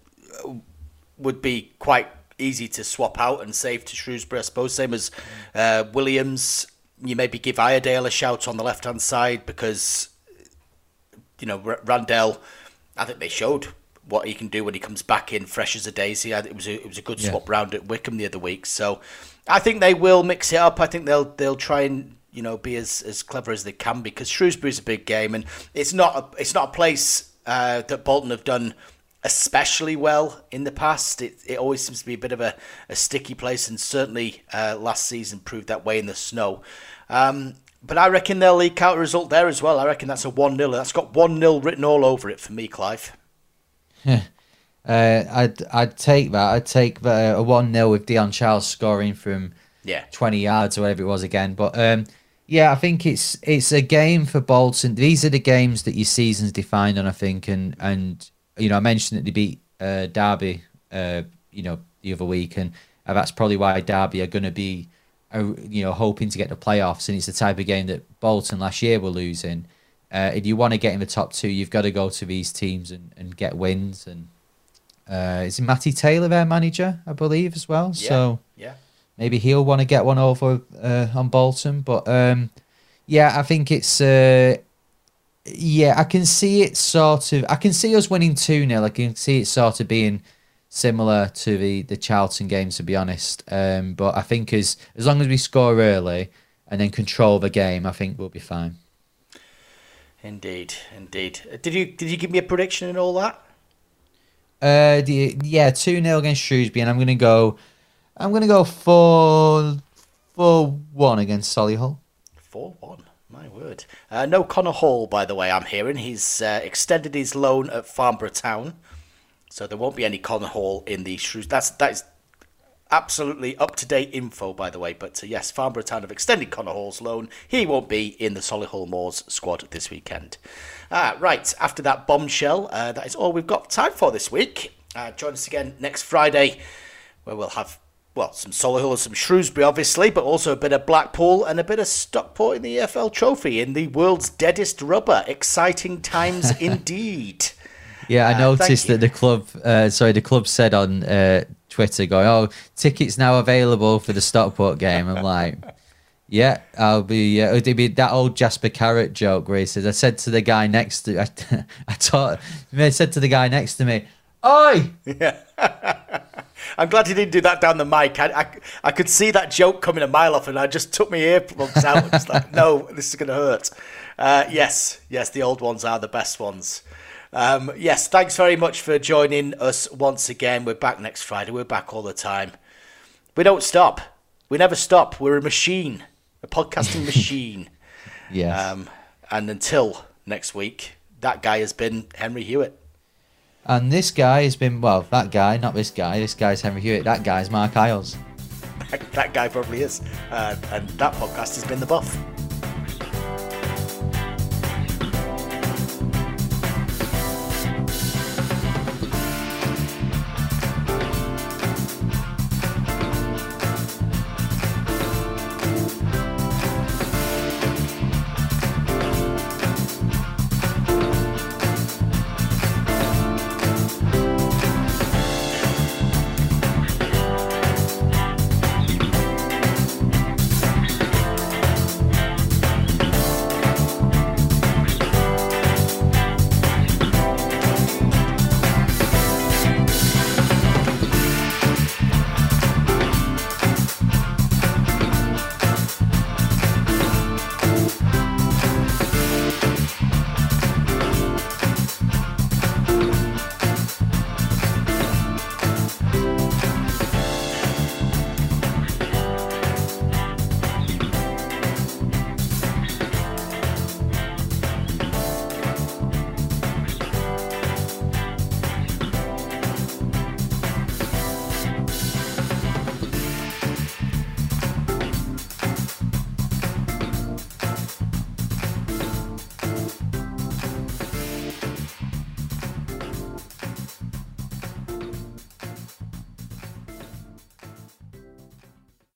would be quite easy to swap out and save to Shrewsbury, I suppose. Same as uh, Williams. You maybe give Iredale a shout on the left hand side because, you know, R- Randell, I think they showed what he can do when he comes back in fresh as a daisy. It was a, it was a good yeah. swap round at Wycombe the other week. So I think they will mix it up. I think they'll they'll try and you know be as, as clever as they can because Shrewsbury's a big game and it's not a, it's not a place uh, that Bolton have done especially well in the past. It, it always seems to be a bit of a, a sticky place, and certainly uh, last season proved that way in the snow. Um, but I reckon they'll leak out a result there as well. I reckon that's a 1 0. That's got 1 0 written all over it for me, Clive. [LAUGHS] uh, I'd I'd take that. I'd take the, a 1 0 with Dion Charles scoring from yeah 20 yards or whatever it was again. But um, yeah, I think it's it's a game for Bolton. These are the games that your season's defined on, I think, and and you know I mentioned that they beat uh, Derby, uh, you know, the other week, and that's probably why Derby are going to be, uh, you know, hoping to get the playoffs, and it's the type of game that Bolton last year were losing. Uh, if you want to get in the top two, you've got to go to these teams and, and get wins. And uh, is Matty Taylor their manager, I believe, as well? Yeah, so yeah maybe he'll want to get one over uh, on Bolton. But um, yeah, I think it's. Yeah, I can see it sort of. I can see us winning 2 0. I can see it sort of being similar to the, the Charlton game, to be honest. Um, but I think as, as long as we score early and then control the game, I think we'll be fine. Indeed, indeed. Uh, did you did you give me a prediction and all that? Uh, the, yeah, 2 0 against Shrewsbury, and I'm going to go I'm to go for for one against Solihull. Four one. My word. Uh, no Connor Hall, by the way. I'm hearing he's uh, extended his loan at Farnborough Town, so there won't be any Connor Hall in the Shrews. That's that is absolutely up to date info, by the way. But uh, yes, Farnborough Town have extended Connor Hall's loan. He won't be in the Solihull Moors squad this weekend. Uh, right after that bombshell, uh, that is all we've got time for this week. Uh, join us again next Friday, where we'll have well some Solihull and some Shrewsbury, obviously, but also a bit of Blackpool and a bit of Stockport in the EFL Trophy in the world's deadest rubber. Exciting times [LAUGHS] indeed. Yeah, I Uh, noticed that the club, uh, sorry, the club said on uh, Twitter, going, "Oh, tickets now available for the Stockport game." I'm like, [LAUGHS] "Yeah, I'll be." Uh, it'd be that old Jasper Carrott joke where he says, "I said to the guy next to, [LAUGHS] I, I taught, I said to the guy next to me, oi." I'm glad he didn't do that down the mic. I, I, I could see that joke coming a mile off, and I just took my earplugs out. Just like, no, this is going to hurt. Uh, yes, yes, the old ones are the best ones. Um, yes, thanks very much for joining us once again. We're back next Friday. We're back all the time. We don't stop. We never stop. We're a machine, a podcasting [LAUGHS] machine. Yes. Um, and until next week, that guy has been Henry Hewitt. And this guy has been well, that guy, not this guy. This guy's Henry Hewitt. That guy's Marc Iles. that guy probably is. Uh, and that podcast has been The Buff.